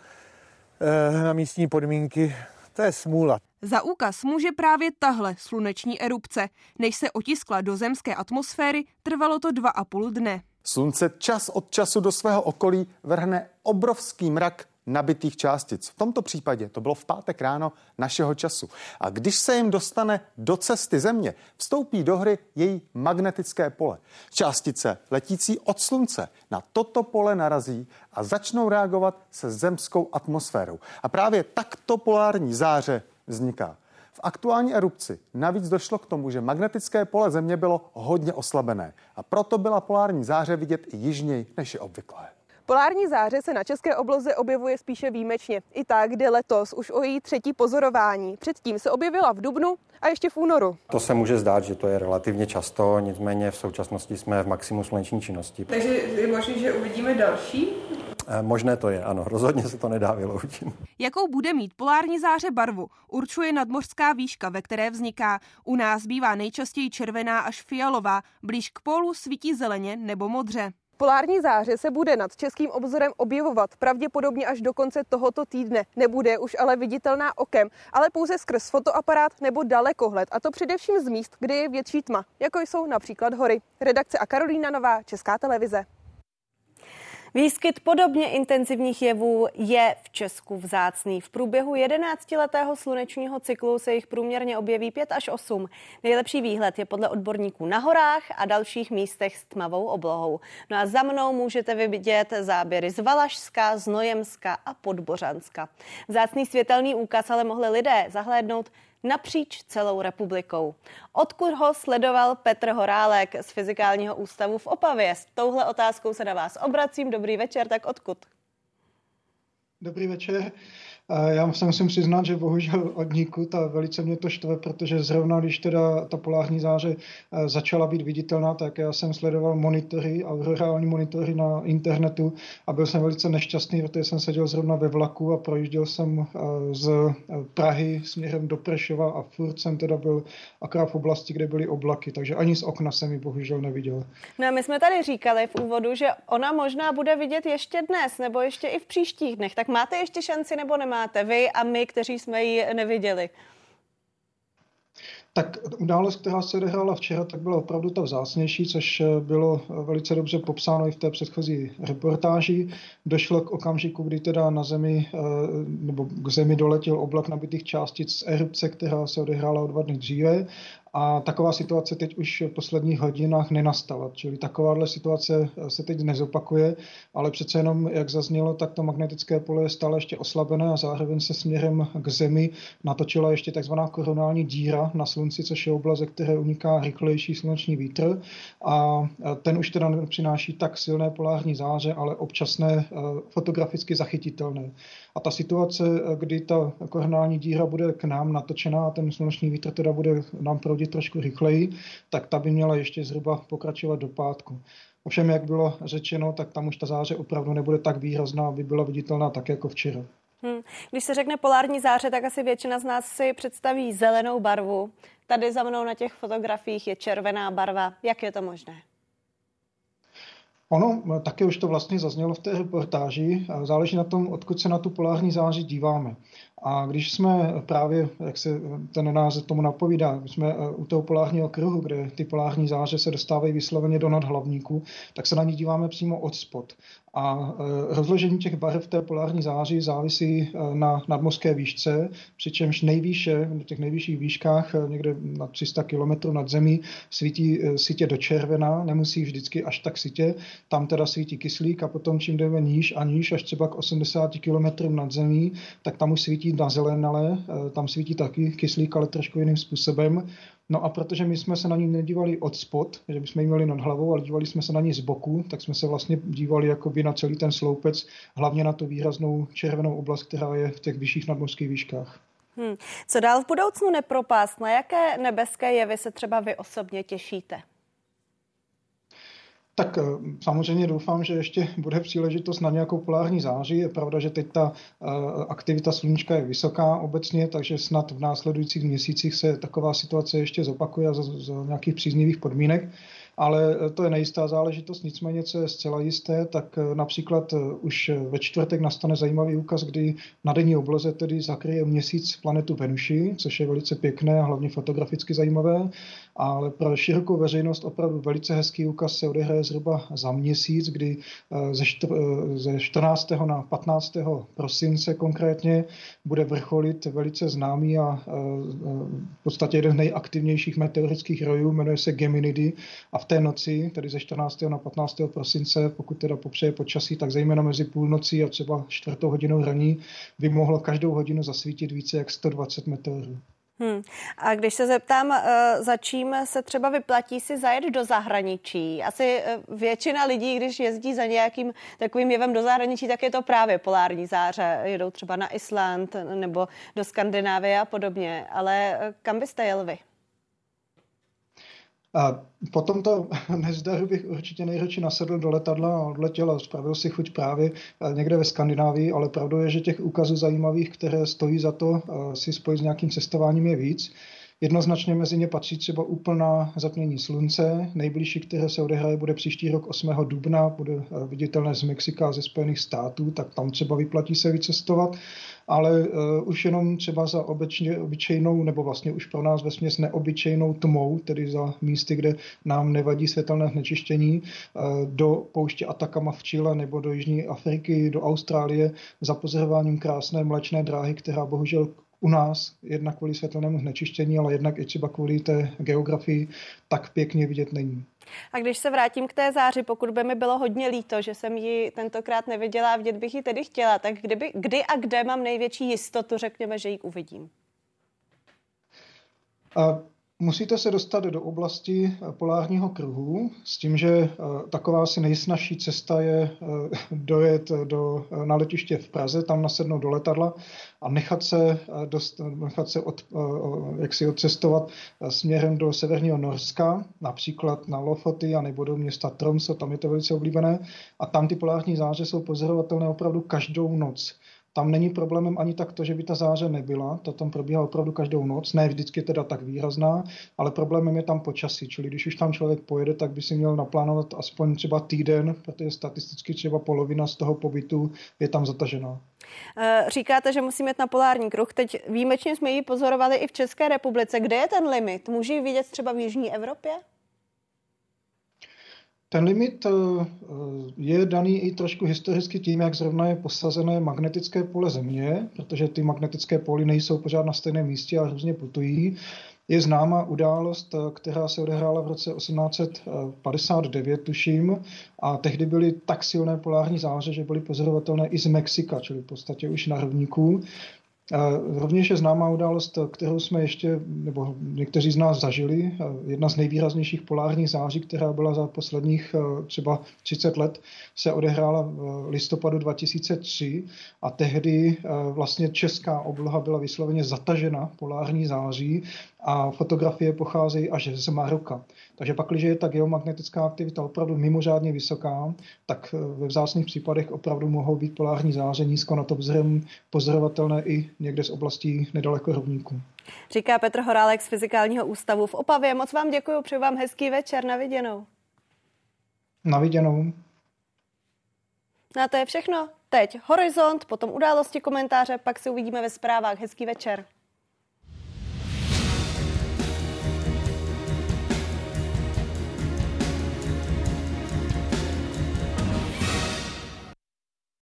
e, na místní podmínky to je smůla. Za úkaz může právě tahle sluneční erupce. Než se otiskla do zemské atmosféry, trvalo to dva a půl dne. Slunce čas od času do svého okolí vrhne obrovský mrak nabitých částic. V tomto případě to bylo v pátek ráno našeho času. A když se jim dostane do cesty Země, vstoupí do hry její magnetické pole. Částice letící od Slunce na toto pole narazí a začnou reagovat se zemskou atmosférou. A právě takto polární záře vzniká. V aktuální erupci navíc došlo k tomu, že magnetické pole Země bylo hodně oslabené a proto byla polární záře vidět i jižněji než je obvyklé. Polární záře se na české obloze objevuje spíše výjimečně. I tak jde letos už o její třetí pozorování. Předtím se objevila v Dubnu a ještě v únoru. To se může zdát, že to je relativně často, nicméně v současnosti jsme v maximu sluneční činnosti. Takže je možné, že uvidíme další? Eh, možné to je, ano, rozhodně se to nedá vyloučit. Jakou bude mít polární záře barvu, určuje nadmořská výška, ve které vzniká. U nás bývá nejčastěji červená až fialová, blíž k pólu svítí zeleně nebo modře. Polární záře se bude nad českým obzorem objevovat pravděpodobně až do konce tohoto týdne. Nebude už ale viditelná okem, ale pouze skrz fotoaparát nebo dalekohled, a to především z míst, kde je větší tma, jako jsou například hory. Redakce a Karolína Nová, Česká televize. Výskyt podobně intenzivních jevů je v Česku vzácný. V průběhu 11-letého slunečního cyklu se jich průměrně objeví 5 až 8. Nejlepší výhled je podle odborníků na horách a dalších místech s tmavou oblohou. No a za mnou můžete vidět záběry z Valašska, z Nojemska a Podbořanska. Vzácný světelný úkaz ale mohli lidé zahlédnout napříč celou republikou. Odkud ho sledoval Petr Horálek z Fyzikálního ústavu v Opavě? S touhle otázkou se na vás obracím. Dobrý večer, tak odkud? Dobrý večer. Já se musím přiznat, že bohužel od níku ta velice mě to štve, protože zrovna když teda ta polární záře eh, začala být viditelná, tak já jsem sledoval monitory, aurorální monitory na internetu a byl jsem velice nešťastný, protože jsem seděl zrovna ve vlaku a projížděl jsem eh, z eh, Prahy směrem do Prešova a furt jsem teda byl akorát v oblasti, kde byly oblaky, takže ani z okna jsem ji bohužel neviděl. No a my jsme tady říkali v úvodu, že ona možná bude vidět ještě dnes nebo ještě i v příštích dnech. Tak máte ještě šanci nebo nemáte? Máte vy a my, kteří jsme ji neviděli? Tak událost, která se odehrála včera, tak byla opravdu ta vzácnější, což eh, bylo eh, velice dobře popsáno i v té předchozí reportáži. Došlo k okamžiku, kdy teda na zemi, eh, nebo k zemi doletěl oblak nabitých částic z erupce, která se odehrála o dva dny dříve A taková situace teď už v posledních hodinách nenastala. Čili takováhle situace se teď nezopakuje, ale přece jenom, jak zaznělo, tak to magnetické pole je stále ještě oslabené a zároveň se směrem k Zemi natočila ještě takzvaná koronální díra na Slunci, což je oblast, ze které uniká rychlejší sluneční vítr. A ten už teda nepřináší tak silné polární záře, ale občasné fotograficky zachytitelné. A ta situace, kdy ta koronální díra bude k nám natočená a ten sluneční vítr teda bude nám proudit trošku rychleji, tak ta by měla ještě zhruba pokračovat do pátku. Ovšem, jak bylo řečeno, tak tam už ta záře opravdu nebude tak výrazná, aby byla viditelná tak jako včera. Hmm. Když se řekne polární záře, tak asi většina z nás si představí zelenou barvu. Tady za mnou na těch fotografiích je červená barva. Jak je to možné? Ono také už to vlastně zaznělo v té reportáži. Záleží na tom, odkud se na tu polární záři díváme. A když jsme právě, jak se ten název tomu napovídá, jsme eh, u toho polárního kruhu, kde ty polární záře se dostávají vysloveně do nadhlavníku, tak se na ní díváme přímo od spod. A eh, rozložení těch barev té polární záři závisí eh, na nadmořské výšce, přičemž nejvýše, v těch nejvyšších výškách, někde na 300 km nad zemí, svítí sítě do červená, nemusí vždycky až tak sítě, tam teda svítí kyslík a potom čím jdeme níž a níž, až třeba k 80 km nad zemí, tak tam už svítí na zelenale, eh, tam svítí taky kyslík, ale trošku jiným způsobem. No a protože my jsme se na ní nedívali od spod, že bychom ji měli nad hlavou, ale dívali jsme se na ní z boku, tak jsme se vlastně dívali jakoby na celý ten sloupec, hlavně na tu výraznou červenou oblast, která je v těch vyšších nadmořských výškách. Hmm. Co dál v budoucnu nepropást? Na jaké nebeské jevy se třeba vy osobně těšíte? Tak eh, samozřejmě doufám, že ještě bude příležitost na nějakou polární září. Je pravda, že teď ta eh, aktivita sluníčka je vysoká obecně, takže snad v následujících měsících se taková situace ještě zopakuje za, za nějakých příznivých podmínek ale eh, to je nejistá záležitost, nicméně, co je zcela jisté, tak například už ve čtvrtek nastane zajímavý úkaz, kdy na denní obloze tedy zakryje měsíc planetu Venuši, což je velice pěkné a hlavně fotograficky zajímavé, ale pro širokou veřejnost opravdu velice hezký úkaz se odehraje zhruba za měsíc, kdy ze, štr- ze 14. na 15. prosince konkrétně bude vrcholit velice známý a v podstatě jeden z nejaktivnějších meteorických rojů, jmenuje se Geminidy a v té noci, tedy ze 14. na 15. prosince, pokud teda popřeje počasí, tak zejména mezi půlnocí a třeba čtvrtou hodinou raní by mohlo každou hodinu zasvítit více jak 120 meteorů. Hmm. A když se zeptám, eh, za čím se třeba vyplatí si zajet do zahraničí? Asi eh, většina lidí, když jezdí za nějakým takovým jevem do zahraničí, tak je to právě polární záře. Jedou třeba na Island nebo do Skandinávie a podobně. Ale eh, kam byste jel vy? A po tomto nezdaru bych určitě nejradši nasedl do letadla a odletěl a spravil si chuť právě eh, někde ve Skandinávii, ale pravdou je, že těch úkazů zajímavých, které stojí za to eh, si spojit s nějakým cestováním je víc. Jednoznačně mezi ně patří třeba úplná zatmění slunce. Nejbližší, které se odehraje, bude příští rok 8. dubna, bude eh, viditelné z Mexika a ze Spojených států, tak tam třeba vyplatí se vycestovat ale uh, už jenom třeba za obecně, obyčejnou, nebo vlastně už pro nás ve směs neobyčejnou tmou, tedy za místy, kde nám nevadí světelné znečištění, uh, do pouště Atakama v Chile nebo do Jižní Afriky, do Austrálie za pozorováním krásné mlečné dráhy, která bohužel u nás, jednak kvůli světelnému znečištění, ale jednak i třeba kvůli té geografii, tak pěkně vidět není. A když se vrátím k té záři, pokud by mi bylo hodně líto, že jsem ji tentokrát neviděla a vidět bych ji tedy chtěla, tak kdyby, kdy a kde mám největší jistotu, řekněme, že ji uvidím? A Musíte se dostat do oblasti eh, polárního kruhu s tím, že eh, taková asi nejsnažší cesta je eh, dojet do, na letiště v Praze, tam nasednout do letadla a nechat se, dost, nechat se od, jak si odcestovat směrem do severního Norska, například na Lofoty a nebo do města Tromso, tam je to velice oblíbené. A tam ty polární záře jsou pozorovatelné opravdu každou noc. Tam není problémem ani tak to, že by ta záře nebyla, to tam probíhá opravdu každou noc, ne vždycky teda tak výrazná, ale problémem je tam počasí, čili když už tam člověk pojede, tak by si měl naplánovat aspoň třeba týden, protože statisticky třeba polovina z toho pobytu je tam zatažená. Eh, říkáte, že musíme jít na polární kruh. Teď výjimečně jsme ji pozorovali i v České republice. Kde je ten limit? Může ji vidět třeba v Jižní Evropě? Ten limit je daný i trošku historicky tím, jak zrovna je posazené magnetické pole Země, protože ty magnetické póly nejsou pořád na stejném místě a různě putují je známá událost, která se odehrála v roce 1859, tuším, a tehdy byly tak silné polární záře, že byly pozorovatelné i z Mexika, čili v podstatě už na rovníku. Rovněž je známá událost, kterou jsme ještě, nebo někteří z nás zažili, jedna z nejvýraznějších polárních září, která byla za posledních třeba 30 let, se odehrála v listopadu 2003 a tehdy vlastně česká obloha byla vysloveně zatažena polární září a fotografie pocházejí až z Maroka. Takže pak, když je ta geomagnetická aktivita opravdu mimořádně vysoká, tak eh, ve vzácných případech opravdu mohou být polární záře nízko nad obzorem pozorovatelné i někde z oblastí nedaleko rovníků. Říká Petr Horálek z Fyzikálního ústavu v Opavě. Moc vám děkuji, přeju vám hezký večer, na viděnou. Na viděnou. No a to je všechno. Teď Horizont, potom události, komentáře, pak se uvidíme ve zprávách. Hezký večer.